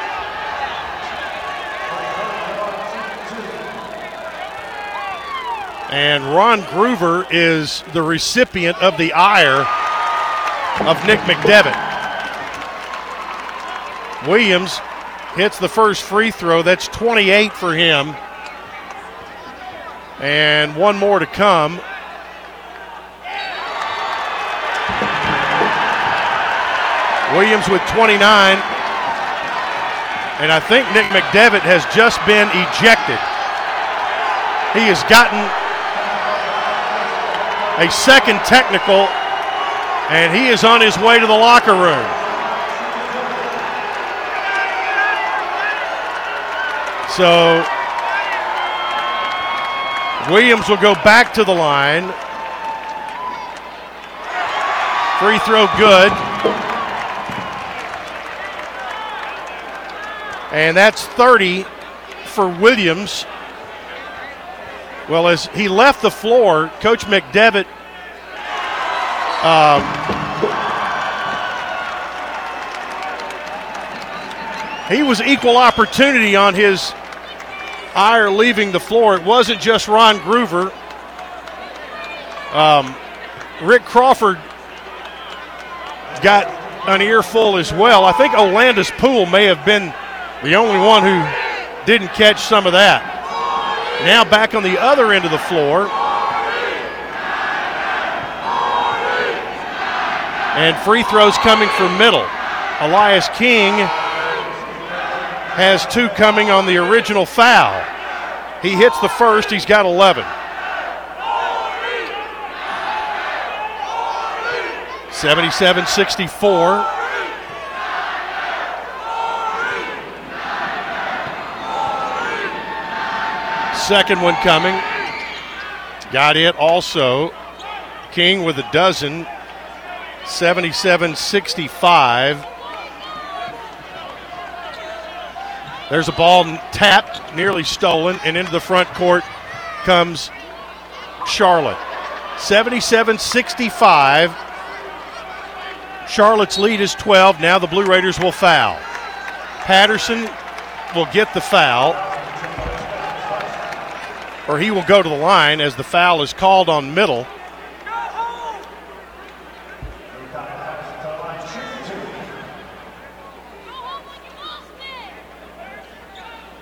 And Ron Groover is the recipient of the ire of Nick McDevitt. Williams hits the first free throw. That's 28 for him. And one more to come. Williams with 29. And I think Nick McDevitt has just been ejected. He has gotten a second technical, and he is on his way to the locker room. So Williams will go back to the line. Free throw good. And that's 30 for Williams. Well, as he left the floor, Coach McDevitt um, he was equal opportunity on his ire leaving the floor. It wasn't just Ron Groover. Um, Rick Crawford got an earful as well. I think Olandis Poole may have been the only one who didn't catch some of that. Now back on the other end of the floor. And free throws coming from middle. Elias King has two coming on the original foul. He hits the first, he's got 11. 77 64. Second one coming. Got it also. King with a dozen. 77 65. There's a ball tapped, nearly stolen, and into the front court comes Charlotte. 77 65. Charlotte's lead is 12. Now the Blue Raiders will foul. Patterson will get the foul, or he will go to the line as the foul is called on middle.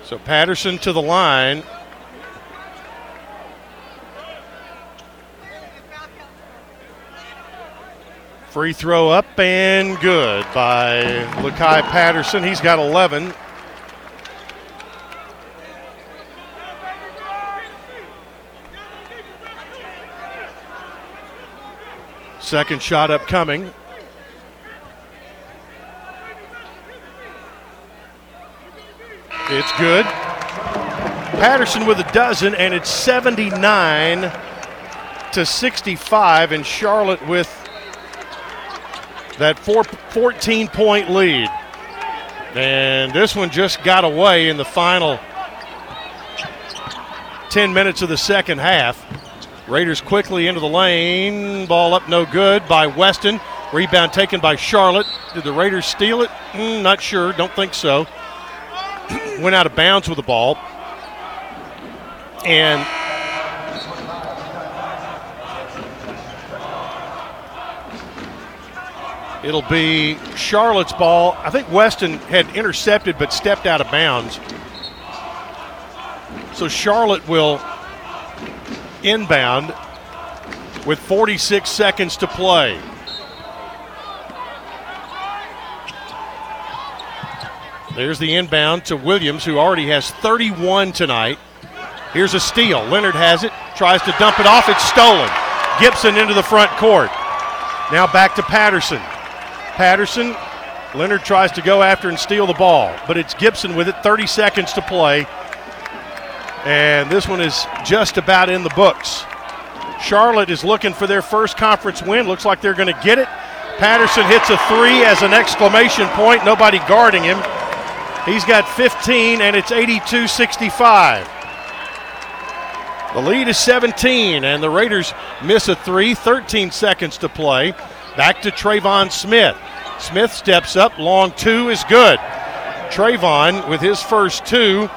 So Patterson to the line. Free throw up and good by Lu'Cye Patterson. He's got 11. Second shot upcoming. It's good. Patterson with a dozen, and it's 79 to 65, and Charlotte with that four, 14 point lead. And this one just got away in the final 10 minutes of the second half. Raiders quickly into the lane. Ball up, no good by Weston. Rebound taken by Charlotte. Did the Raiders steal it? Mm, not sure. Don't think so. Went out of bounds with the ball. And It'll be Charlotte's ball. I think Weston had intercepted but stepped out of bounds. So Charlotte will inbound with 46 seconds to play. There's the inbound to Williams, who already has 31 tonight. Here's a steal. Lenard has it, tries to dump it off. It's stolen. Gibson into the front court. Now back to Patterson. Patterson. Lenard tries to go after and steal the ball, but it's Gibson with it. 30 seconds to play. And this one is just about in the books. Charlotte is looking for their first conference win. Looks like they're going to get it. Patterson hits a three as an exclamation point. Nobody guarding him. He's got 15, and it's 82 65. The lead is 17, and the Raiders miss a three. 13 seconds to play. Back to Trayvon Smith. Smith steps up. Long two is good. Trayvon with his first two.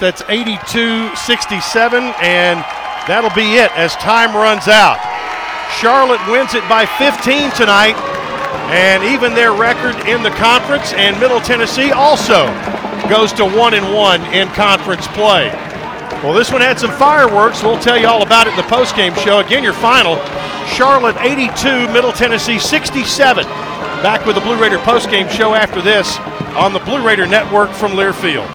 That's 82 67, and that'll be it as time runs out. Charlotte wins it by 15 tonight, and even their record in the conference, and Middle Tennessee also goes to 1 and 1 in conference play. Well, this one had some fireworks. We'll tell you all about it in the postgame show. Again, your final Charlotte 82, Middle Tennessee 67. Back with the Blue Raider postgame show after this on the Blue Raider Network from Learfield.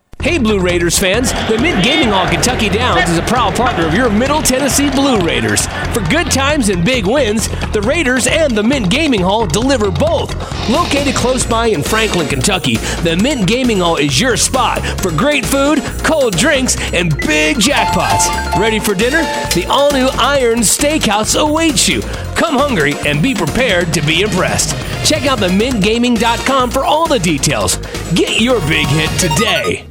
Hey, Blue Raiders fans! The Mint Gaming Hall Kentucky Downs is a proud partner of your Middle Tennessee Blue Raiders. For good times and big wins, the Raiders and the Mint Gaming Hall deliver both. Located close by in Franklin, Kentucky, the Mint Gaming Hall is your spot for great food, cold drinks, and big jackpots. Ready for dinner? The all new Iron Steakhouse awaits you. Come hungry and be prepared to be impressed. Check out the mintgaming.com for all the details. Get your big hit today.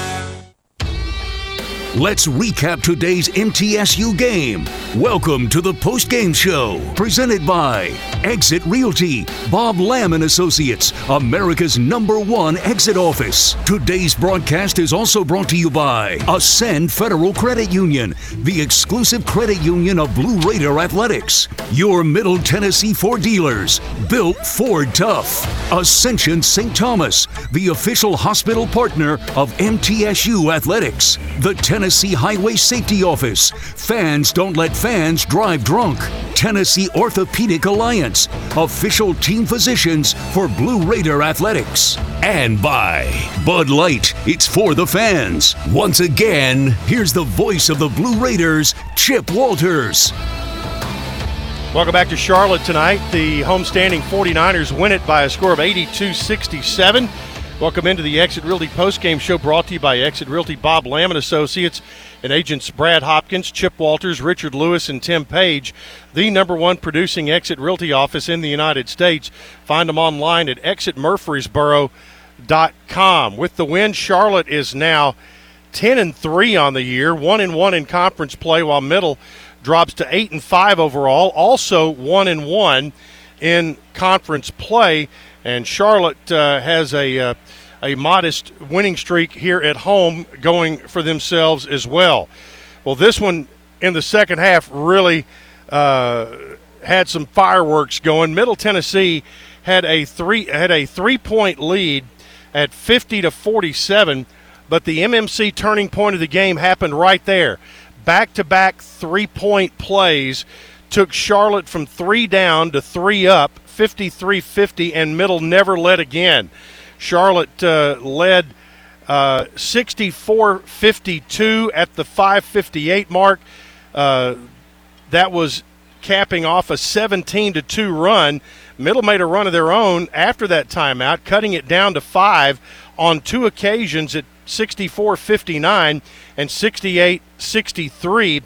Let's recap today's MTSU game. Welcome to the post-game show, presented by Exit Realty, Bob Lamb and Associates, America's number one exit office. Today's broadcast is also brought to you by Ascend Federal Credit Union, the exclusive credit union of Blue Raider Athletics. Your Middle Tennessee Ford dealers, built Ford Tough. Ascension St. Thomas, the official hospital partner of MTSU Athletics. The Tennessee Highway Safety Office. Fans don't let fans drive drunk. Tennessee Orthopedic Alliance, official team physicians for Blue Raider Athletics. And by Bud Light, it's for the fans. Once again, here's the voice of the Blue Raiders, Chip Walters. Welcome back to Charlotte tonight. The homestanding 49ers win it by a score of 82 67. Welcome into the Exit Realty postgame show brought to you by Exit Realty Bob Lamb and Associates and agents Brad Hopkins, Chip Walters, Richard Lewis, and Tim Page, the number one producing Exit Realty office in the United States. Find them online at exitmurfreesboro.com. With the win, Charlotte is now 10 and 3 on the year, 1 and 1 in conference play, while Middle drops to 8 and 5 overall, also 1 and 1 in conference play. And Charlotte uh, has a uh, a modest winning streak here at home going for themselves as well. Well, this one in the second half really uh, had some fireworks going. Middle Tennessee had a three had a three point lead at 50 to 47, but the MMC turning point of the game happened right there. Back to back three point plays took Charlotte from three down to three up, 53 50, and Middle never led again. Charlotte uh, led uh, 64 52 at the 558 mark. Uh, that was capping off a 17 to 2 run. Middle made a run of their own after that timeout, cutting it down to five on two occasions at 64 59 and 68 63.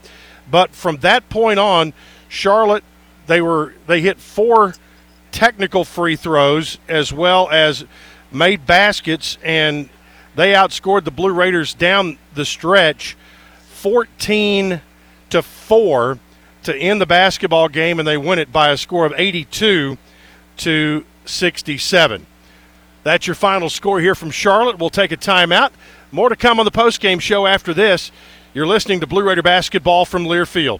But from that point on, Charlotte, they were they hit four technical free throws as well as made baskets, and they outscored the Blue Raiders down the stretch 14 to 4 to end the basketball game, and they win it by a score of 82 to 67. That's your final score here from Charlotte. We'll take a timeout. More to come on the postgame show after this. You're listening to Blue Raider basketball from Learfield.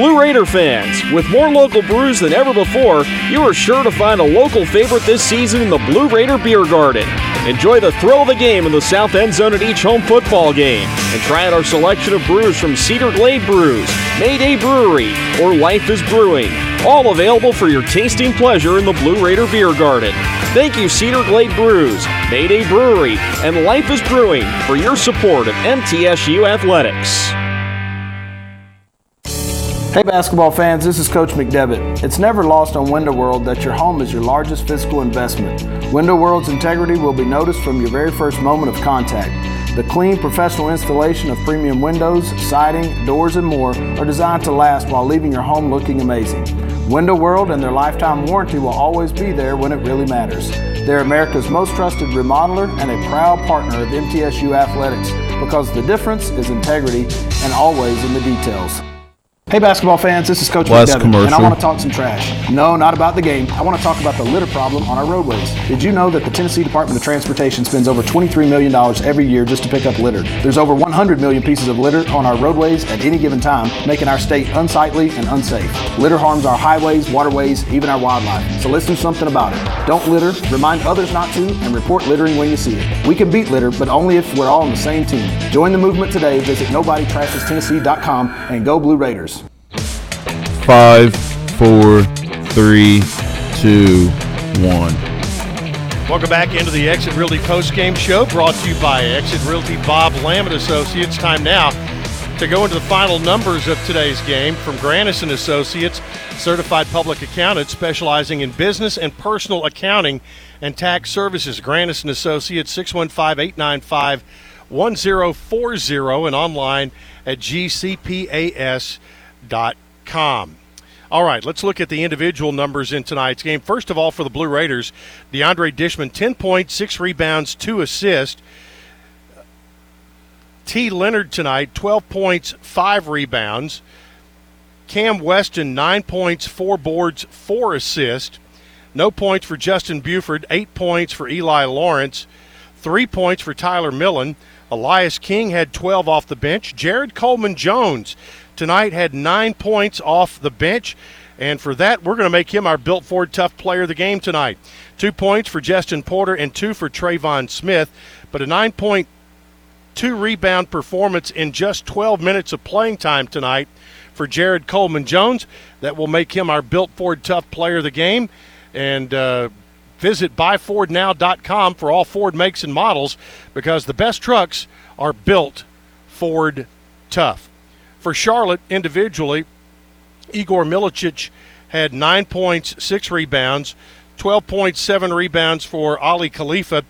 Blue Raider fans, with more local brews than ever before, you are sure to find a local favorite this season in the Blue Raider Beer Garden. Enjoy the thrill of the game in the south end zone at each home football game, and try out our selection of brews from Cedar Glade Brews, Mayday Brewery, or Life is Brewing, all available for your tasting pleasure in the Blue Raider Beer Garden. Thank you, Cedar Glade Brews, Mayday Brewery, and Life is Brewing for your support of MTSU Athletics. Hey basketball fans, this is Coach McDevitt. It's never lost on Window World that your home is your largest physical investment. Window World's integrity will be noticed from your very first moment of contact. The clean, professional installation of premium windows, siding, doors, and more are designed to last while leaving your home looking amazing. Window World and their lifetime warranty will always be there when it really matters. They're America's most trusted remodeler and a proud partner of MTSU Athletics because the difference is integrity and always in the details. Hey basketball fans, this is Coach Last McDevitt, and I want to talk some trash. No, not about the game. I want to talk about the litter problem on our roadways. Did you know that the Tennessee Department of Transportation spends over $23 million every year just to pick up litter? There's over 100 million pieces of litter on our roadways at any given time, making our state unsightly and unsafe. Litter harms our highways, waterways, even our wildlife. So let's do something about it. Don't litter, remind others not to, and report littering when you see it. We can beat litter, but only if we're all on the same team. Join the movement today. Visit NobodyTrashesTennessee.com and go Blue Raiders. Five, four, three, two, one. Welcome back into the Exit Realty Post Game Show, brought to you by Exit Realty Bob Lamb and Associates. Time now to go into the final numbers of today's game from Granis and Associates, certified public accountant specializing in business and personal accounting and tax services. Granis and Associates 615-895-1040 and online at gcpas.com. All right, let's look at the individual numbers in tonight's game. First of all, for the Blue Raiders, DeAndre Dishman, 10 points, 6 rebounds, 2 assists. T. Lenard tonight, 12 points, 5 rebounds. Cam Weston, 9 points, 4 boards, 4 assists. No points for Justin Bufford, 8 points for Eli Lawrence, 3 points for Tyler Millen. Elias King had 12 off the bench. Jared Coleman Jones tonight had 9 points off the bench. And for that, we're going to make him our built Ford tough player of the game tonight. Two points for Justin Porter and two for Trayvon Smith, but a nine point two rebound performance in just 12 minutes of playing time tonight for Jared Coleman Jones. That will make him our built Ford tough player of the game. And uh, visit buyfordnow.com for all Ford makes and models because the best trucks are built Ford tough. For Charlotte individually, Igor Milicic had nine points, six rebounds, 12.7 rebounds for Aly Khalifa,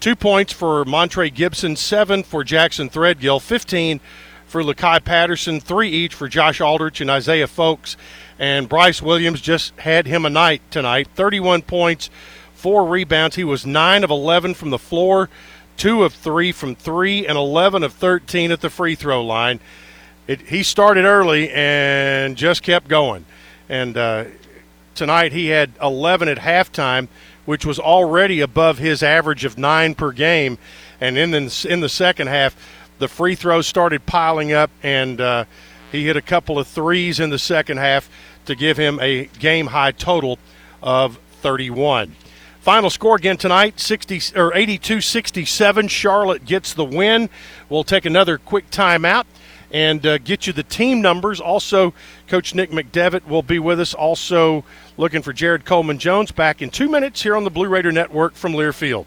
two points for Montre Gibson, seven for Jackson Threadgill, 15 for Lu'Cye Patterson, three each for Josh Aldrich and Isaiah Folkes. And Brice Williams just had him a night tonight, 31 points, four rebounds. He was 9 of 11 from the floor, 2 of 3 from 3, and 11 of 13 at the free throw line. It, he started early and just kept going. And uh, tonight he had 11 at halftime, which was already above his average of nine per game. And in the, in the second half, the free throws started piling up, and uh, he hit a couple of threes in the second half to give him a game high total of 31. Final score again tonight 60 or 82 67. Charlotte gets the win. We'll take another quick timeout and uh, get you the team numbers. Also, Coach Nick McDevitt will be with us. Also, looking for Jared Coleman Jones back in two minutes here on the Blue Raider Network from Learfield.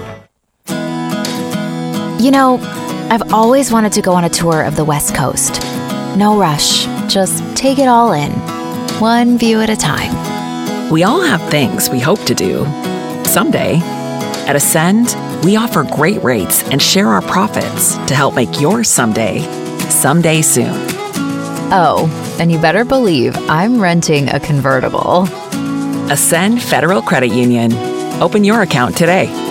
You know, I've always wanted to go on a tour of the West Coast. No rush, just take it all in, one view at a time. We all have things we hope to do someday. At Ascend, we offer great rates and share our profits to help make your someday someday soon. Oh, and you better believe I'm renting a convertible. Ascend Federal Credit Union. Open your account today.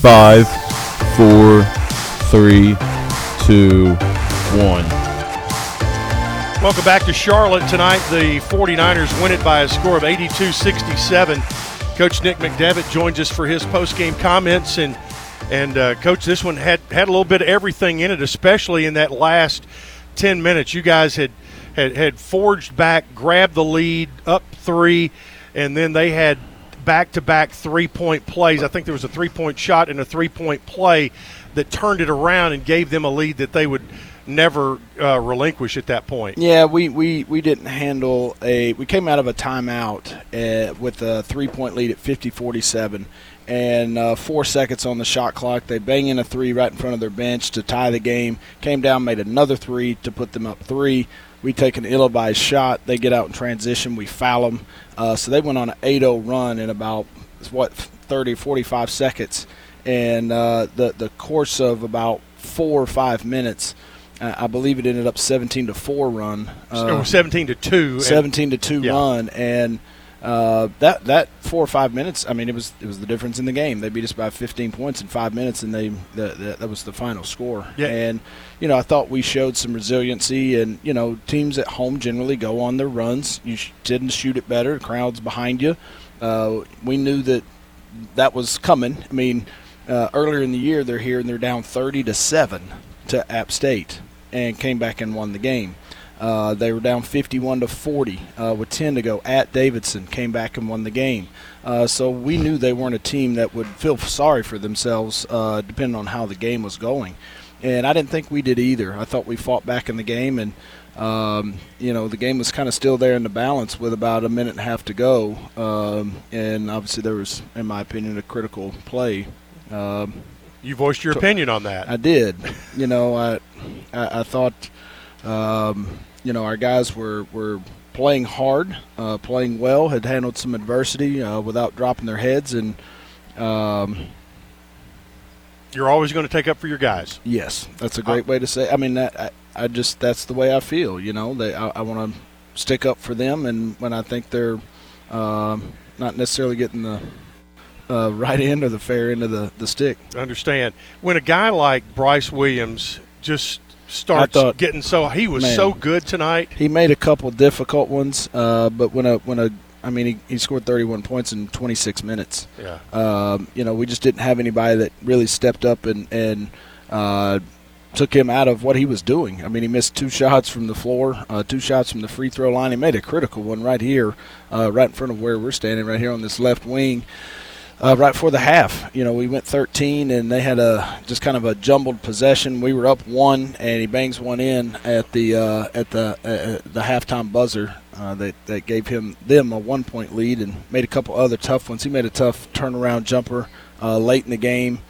Five, four, three, two, one. Welcome back to Charlotte tonight. The 49ers win it by a score of 82 67. Coach Nick McDevitt joins us for his post-game comments. And, and uh, Coach, this one had, had a little bit of everything in it, especially in that last 10 minutes. You guys had, had, had forged back, grabbed the lead, up three, and then they had back to back three point plays. I think there was a three point shot and a three point play that turned it around and gave them a lead that they would never uh, relinquish at that point. Yeah, we, we, we didn't handle a. We came out of a timeout uh, with a three point lead at 50 47 and uh, four seconds on the shot clock. They bang in a three right in front of their bench to tie the game. Came down, made another three to put them up three. We take an ill-advised shot. They get out in transition. We foul them. Uh, so they went on an 8-0 run in about what 30, 45 seconds, and uh, the the course of about four or five minutes. uh, I believe it ended up 17 to four run. It was 17 to two. 17 to two Yeah. run, and uh, that that four or five minutes. I mean, it was it was the difference in the game. They beat us by 15 points in five minutes, and they the, the, that was the final score. Yeah. And you know, I thought we showed some resiliency, and you know, teams at home generally go on their runs. You sh- didn't shoot it better. Crowds behind you. Uh, we knew that that was coming. I mean, uh, earlier in the year, they're here and they're down 30 to seven to App State, and came back and won the game. Uh, they were down 51 to 40 uh, with 10 to go at Davidson. Came back and won the game. Uh, so we knew they weren't a team that would feel sorry for themselves, uh, depending on how the game was going. And I didn't think we did either. I thought we fought back in the game, and um, you know the game was kind of still there in the balance with about a minute and a half to go. Um, and obviously there was, in my opinion, a critical play. Um, You voiced your opinion on that. I did. You know, I I, I thought um, you know our guys were were playing hard, uh, playing well, had handled some adversity uh, without dropping their heads, and um, You're always going to take up for your guys. yes, that's a great way to say. I mean, that I, I just that's the way I feel. You know, they I, I want to stick up for them, and when I think they're um, not necessarily getting the uh, right end or the fair end of the, the stick. Understand when a guy like Brice Williams just starts thought- getting so he was Man. so good tonight. He made a couple difficult ones, uh, but when a when a I mean he, he scored 31 points in 26 minutes. Yeah. Um, you know, we just didn't have anybody that really stepped up and and uh, took him out of what he was doing. I mean, he missed two shots from the floor, uh, two shots from the free throw line. He made a critical one right here, uh, right in front of where we're standing, right here on this left wing. Uh, right before the half, you know, we went 13, and they had a just kind of a jumbled possession. We were up one, and he bangs one in at the uh, at the uh, the halftime buzzer uh, that that gave him them a one point lead, and made a couple other tough ones. He made a tough turnaround jumper uh, late in the game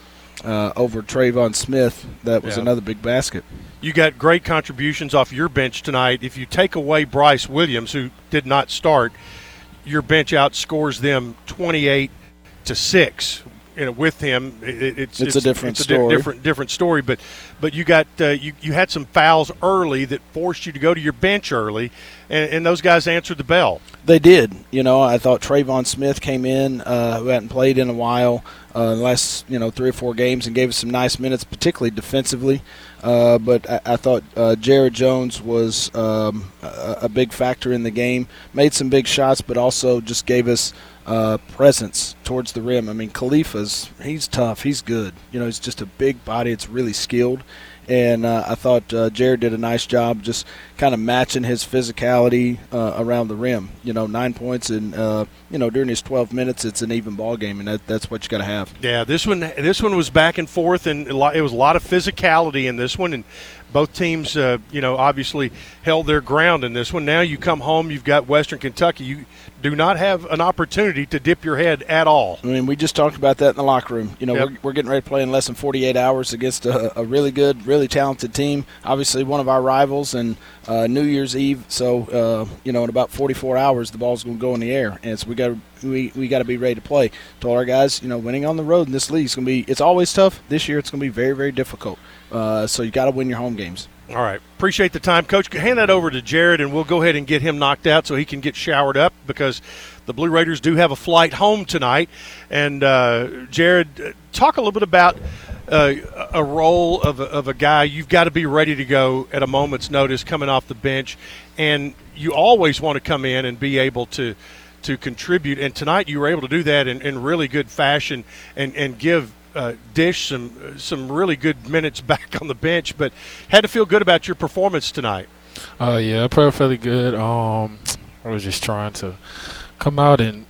uh, over Trayvon Smith. That was Yeah. another big basket. You got great contributions off your bench tonight. If you take away Brice Williams, who did not start, your bench outscores them 28 to 6 you know, with him, it, it's, It's a different it's di- story. different different story. But but you got uh, you you had some fouls early that forced you to go to your bench early, and, and those guys answered the bell. They did. You know, I thought Trayvon Smith came in, uh, who hadn't played in a while, uh, the last you know three or four games, and gave us some nice minutes, particularly defensively. Uh, but I, I thought uh, Jared Jones was um, a, a big factor in the game. Made some big shots, but also just gave us uh, presence towards the rim. I mean, Khalifa's he's tough. He's good. You know, he's just a big body. It's really skilled. And uh, I thought uh, Jared did a nice job just kind of matching his physicality uh, around the rim. You know, nine points and uh, you know during his 12 minutes, it's an even ball game, and that, that's what you got to have. Yeah, this one this one was back and forth, and it was a lot of physicality in this one, and both teams, uh, you know, obviously held their ground in this one. Now you come home, you've got Western Kentucky. You do not have an opportunity to dip your head at all. I mean, we just talked about that in the locker room. You know, Yep. we're, we're getting ready to play in less than 48 hours against a, a really good, really talented team. Obviously, one of our rivals, and uh, New Year's Eve. So, uh, you know, in about 44 hours, the ball's going to go in the air, and so we got we we got to be ready to play. Told our guys, you know, winning on the road in this league is going to be. It's always tough. This year, it's going to be very, very difficult. Uh, so you got to win your home games. All right. Appreciate the time. Coach, hand that over to Jared, and we'll go ahead and get him knocked out so he can get showered up because the Blue Raiders do have a flight home tonight. And, uh, Jared, talk a little bit about uh, a role of a, of a guy. You've got to be ready to go at a moment's notice coming off the bench. And you always want to come in and be able to. To contribute, and tonight you were able to do that in, in really good fashion, and, and give uh, Dish some some really good minutes back on the bench, but had to feel good about your performance tonight. Uh, yeah, I felt fairly good. Um, I was just trying to come out and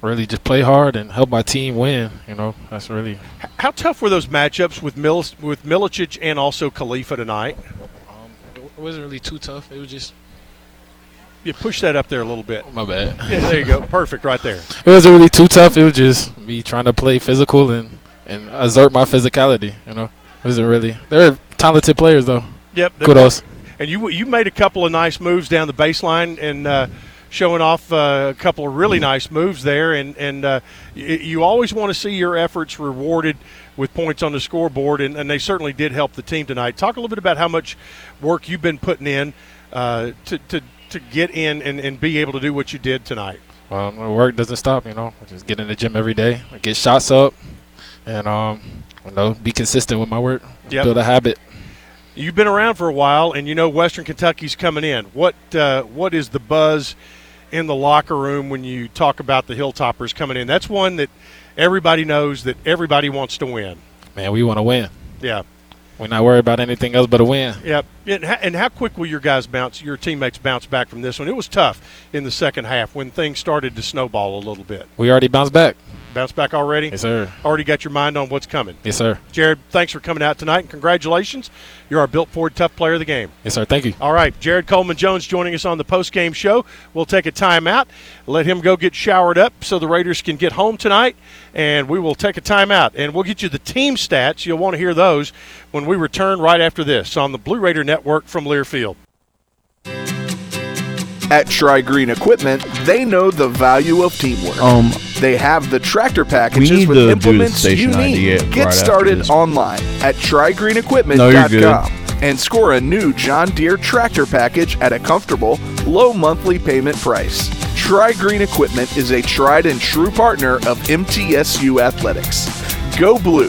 really just play hard and help my team win. You know, that's really How tough were those matchups with Mil- with Milicic and also Khalifa tonight? it wasn't really too tough. It was just You push that up there a little bit. my bad. Yeah, there you go. Perfect, right there. It wasn't really too tough. It was just me trying to play physical and and assert my physicality. You know, it wasn't really. They're talented players though. Yep. Kudos. And you you made a couple of nice moves down the baseline and uh, showing off uh, a couple of really nice moves there. And and uh, y- you always want to see your efforts rewarded with points on the scoreboard, and, and they certainly did help the team tonight. Talk a little bit about how much work you've been putting in uh, to, to to get in and, and be able to do what you did tonight. Well, my work doesn't stop. You know, I just get in the gym every day, I get shots up, and um, you know, be consistent with my work. Yep. Build a habit. You've been around for a while, and you know Western Kentucky's coming in. What uh, what is the buzz in the locker room when you talk about the Hilltoppers coming in? That's one that everybody knows that everybody wants to win. Man, we want to win. Yeah. We're not worried about anything else but a win. Yep. And how, and how quick will your guys bounce, your teammates bounce back from this one? It was tough in the second half when things started to snowball a little bit. We already bounced back. Bounce back already? Yes, sir. Already got your mind on what's coming. Yes, sir. Jared, thanks for coming out tonight, and congratulations. You're our Built Ford Tough Player of the Game. Yes, sir. Thank you. All right, Jared Coleman Jones joining us on the post game show. We'll take a timeout, let him go get showered up so the Raiders can get home tonight, and we will take a timeout. And we'll get you the team stats. You'll want to hear those when we return right after this on the Blue Raider Network from Learfield. At Tri Green Equipment, they know the value of teamwork. Um, they have the tractor packages with implements you need. ID Get right started online at trigreenequipment.com No, and score a new John Deere tractor package at a comfortable, low monthly payment price. Tri Green Equipment is a tried and true partner of MTSU Athletics. Go Blue!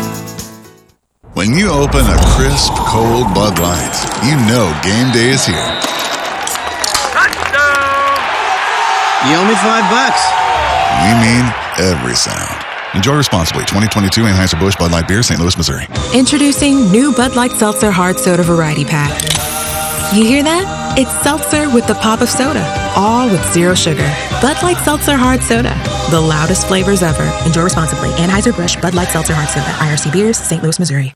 When you open a crisp, cold Bud Light, you know game day is here. Touchdown! You owe me five bucks. We mean every sound. Enjoy responsibly. 2022 Anheuser-Busch Bud Light Beer, St. Louis, Missouri. Introducing new Bud Light Seltzer Hard Soda Variety Pack. You hear that? It's seltzer with the pop of soda, all with zero sugar. Bud Light Seltzer Hard Soda, the loudest flavors ever. Enjoy responsibly. Anheuser-Busch Bud Light Seltzer Hard Soda, IRC Beers, St. Louis, Missouri.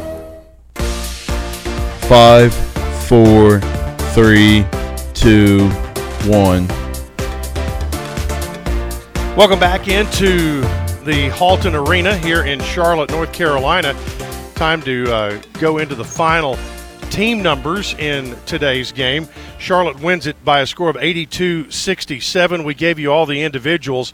Five, four, three, two, one. Welcome back into the Halton Arena here in Charlotte, North Carolina. Time to uh, go into the final team numbers in today's game. Charlotte wins it by a score of 82 67. We gave you all the individuals.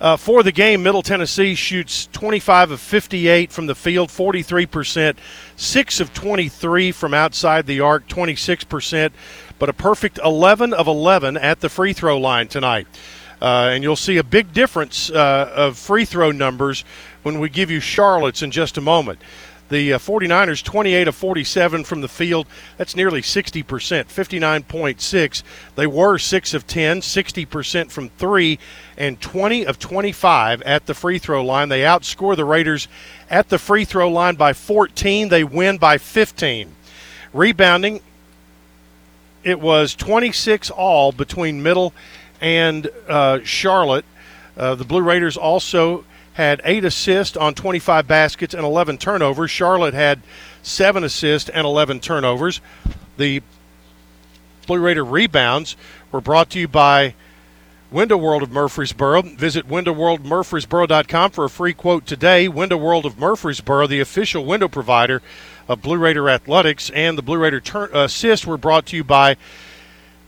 Uh, for the game, Middle Tennessee shoots 25 of 58 from the field, 43%, 6 of 23 from outside the arc, 26%, but a perfect 11 of 11 at the free throw line tonight. Uh, and you'll see a big difference uh, of free throw numbers when we give you Charlotte's in just a moment. The uh, 49ers, 28 of 47 from the field. That's nearly 60%, 59.6. They were 6 of 10, 60% from three, and 20 of 25 at the free throw line. They outscore the Raiders at the free throw line by 14. They win by 15. Rebounding, it was 26 all between Middle and uh, Charlotte. Uh, the Blue Raiders also had eight assists on 25 baskets and 11 turnovers. Charlotte had seven assists and 11 turnovers. The Blue Raider rebounds were brought to you by Window World of Murfreesboro. Visit windowworldmurfreesboro.com for a free quote today. Window World of Murfreesboro, the official window provider of Blue Raider Athletics, and the Blue Raider assists were brought to you by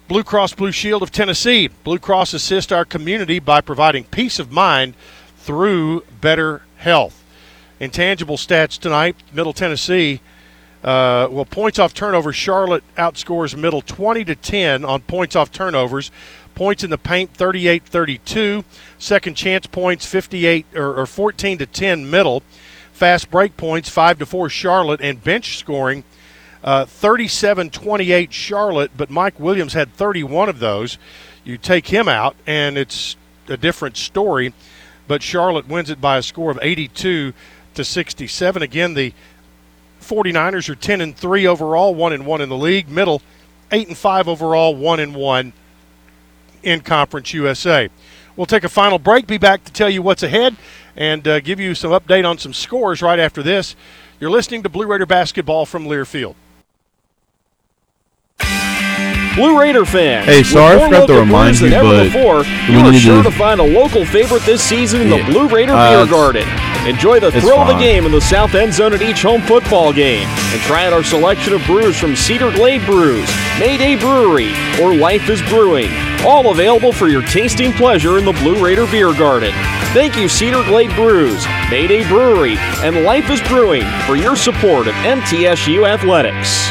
Blue Cross Blue Shield of Tennessee. Blue Cross assists our community by providing peace of mind through better health. Intangible stats tonight Middle Tennessee. Uh, well, points off turnovers. Charlotte outscores Middle 20 to 10 on points off turnovers. Points in the paint 38 32. Second chance points 58 or, or 14 to 10 Middle. Fast break points 5 to 4 Charlotte. And bench scoring 37 uh, 28 Charlotte, but Mike Williams had 31 of those. You take him out, and it's a different story. But Charlotte wins it by a score of 82 to 67. Again, the 49ers are 10 and 3 overall, 1 and 1 in the league. Middle 8 and 5 overall, 1 and 1 in Conference USA. We'll take a final break, be back to tell you what's ahead, and uh, give you some update on some scores right after this. You're listening to Blue Raider basketball from Learfield. Blue Raider fans. Hey, sorry, I forgot to remind you, but before, you are sure to- to find a local favorite this season in the Blue Raider Uh, Beer Garden. Enjoy the thrill of the game in the south end zone at each home football game. And try out our selection of brews from Cedar Glade Brews, Mayday Brewery, or Life is Brewing. All available for your tasting pleasure in the Blue Raider Beer Garden. Thank you, Cedar Glade Brews, Mayday Brewery, and Life is Brewing for your support of MTSU Athletics.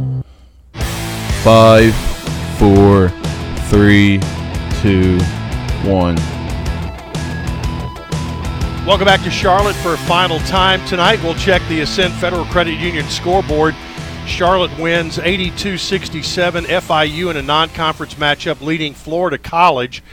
Five, four, three, two, one. Welcome back to Charlotte for a final time tonight. We'll check the Ascend Federal Credit Union scoreboard. Charlotte wins 82 67. FIU in a non conference matchup leading Florida College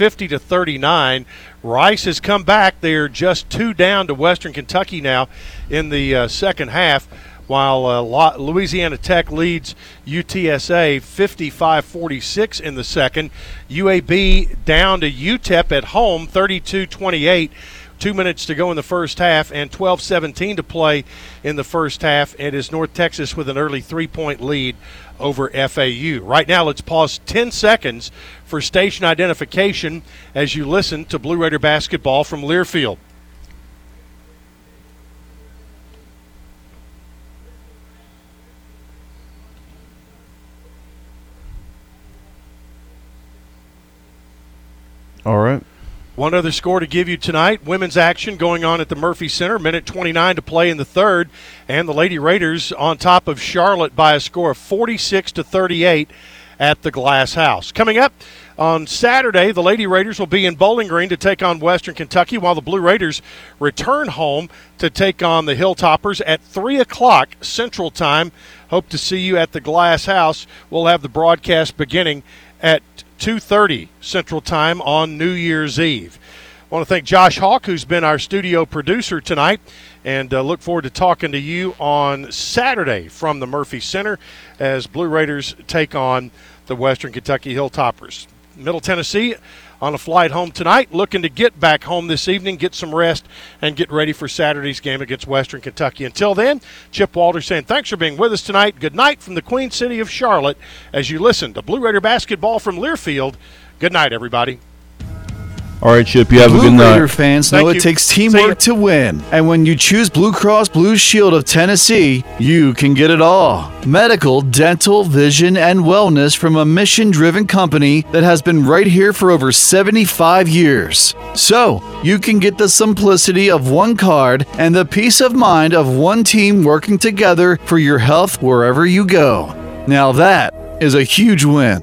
50 to 39. Rice has come back. They're just two down to Western Kentucky now in the uh, second half, while uh, Louisiana Tech leads UTSA 55 46 in the second. UAB down to UTEP at home 32 28. Two minutes to go in the first half and 12 17 to play in the first half. It is North Texas with an early three point lead over FAU. Right now, let's pause 10 seconds for station identification as you listen to Blue Raider basketball from Learfield. All right. One other score to give you tonight. Women's action going on at the Murphy Center. Minute 29 to play in the third. And the Lady Raiders on top of Charlotte by a score of 46 to 38 at the Glass House. Coming up on Saturday, the Lady Raiders will be in Bowling Green to take on Western Kentucky, while the Blue Raiders return home to take on the Hilltoppers at 3 o'clock Central Time. Hope to see you at the Glass House. We'll have the broadcast beginning at 2:30 Central Time on New Year's Eve. I want to thank Josh Hawk, who's been our studio producer tonight, and uh, look forward to talking to you on Saturday from the Murphy Center as Blue Raiders take on the Western Kentucky Hilltoppers. Middle Tennessee on a flight home tonight, looking to get back home this evening, get some rest, and get ready for Saturday's game against Western Kentucky. Until then, Chip Walter saying thanks for being with us tonight. Good night from the Queen City of Charlotte as you listen to Blue Raider basketball from Learfield. Good night, everybody. All right, Chip. You have a good night. Raider fans know Thank it you. takes teamwork to win. And when you choose Blue Cross Blue Shield of Tennessee, you can get it all. Medical, dental, vision, and wellness from a mission driven company that has been right here for over 75 years. So, you can get the simplicity of one card and the peace of mind of one team working together for your health wherever you go. Now, that is a huge win.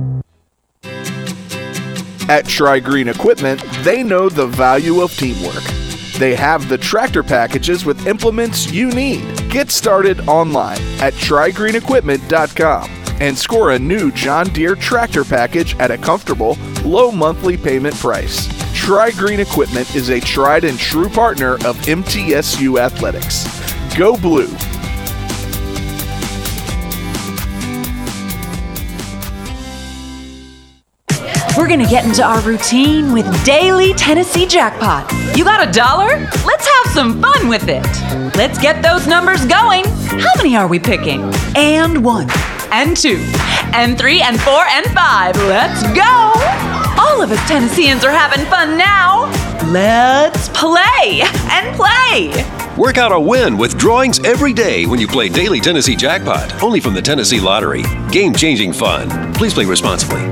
At Tri Green Equipment, they know the value of teamwork. They have the tractor packages with implements you need. Get started online at trigreenequipment.com and score a new John Deere tractor package at a comfortable, low monthly payment price. Tri Green Equipment is a tried and true partner of MTSU Athletics. Go Blue! We're gonna get into our routine with Daily Tennessee Jackpot. You got a dollar? Let's have some fun with it. Let's get those numbers going. How many are we picking? And one, and two, and three, and four, and five. Let's go! All of us Tennesseans are having fun now. Let's play and play. Work out a win with drawings every day when you play Daily Tennessee Jackpot, only from the Tennessee Lottery. Game changing fun. Please play responsibly.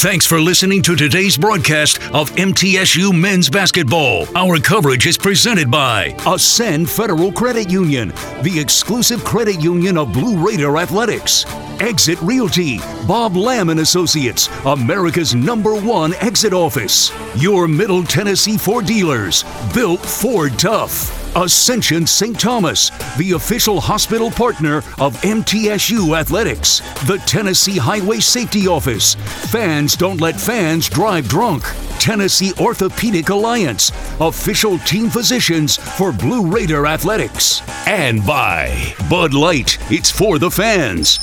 Thanks for listening to today's broadcast of MTSU Men's Basketball. Our coverage is presented by Ascend Federal Credit Union, the exclusive credit union of Blue Raider Athletics. Exit Realty, Bob Lamb and Associates, America's number one exit office. Your Middle Tennessee Ford dealers, built Ford Tough. Ascension St. Thomas, the official hospital partner of MTSU Athletics. The Tennessee Highway Safety Office. Fans don't let fans drive drunk. Tennessee Orthopedic Alliance, official team physicians for Blue Raider Athletics. And by Bud Light, it's for the fans.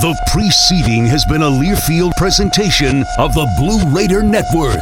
The preceding has been a Learfield presentation of the Blue Raider Network.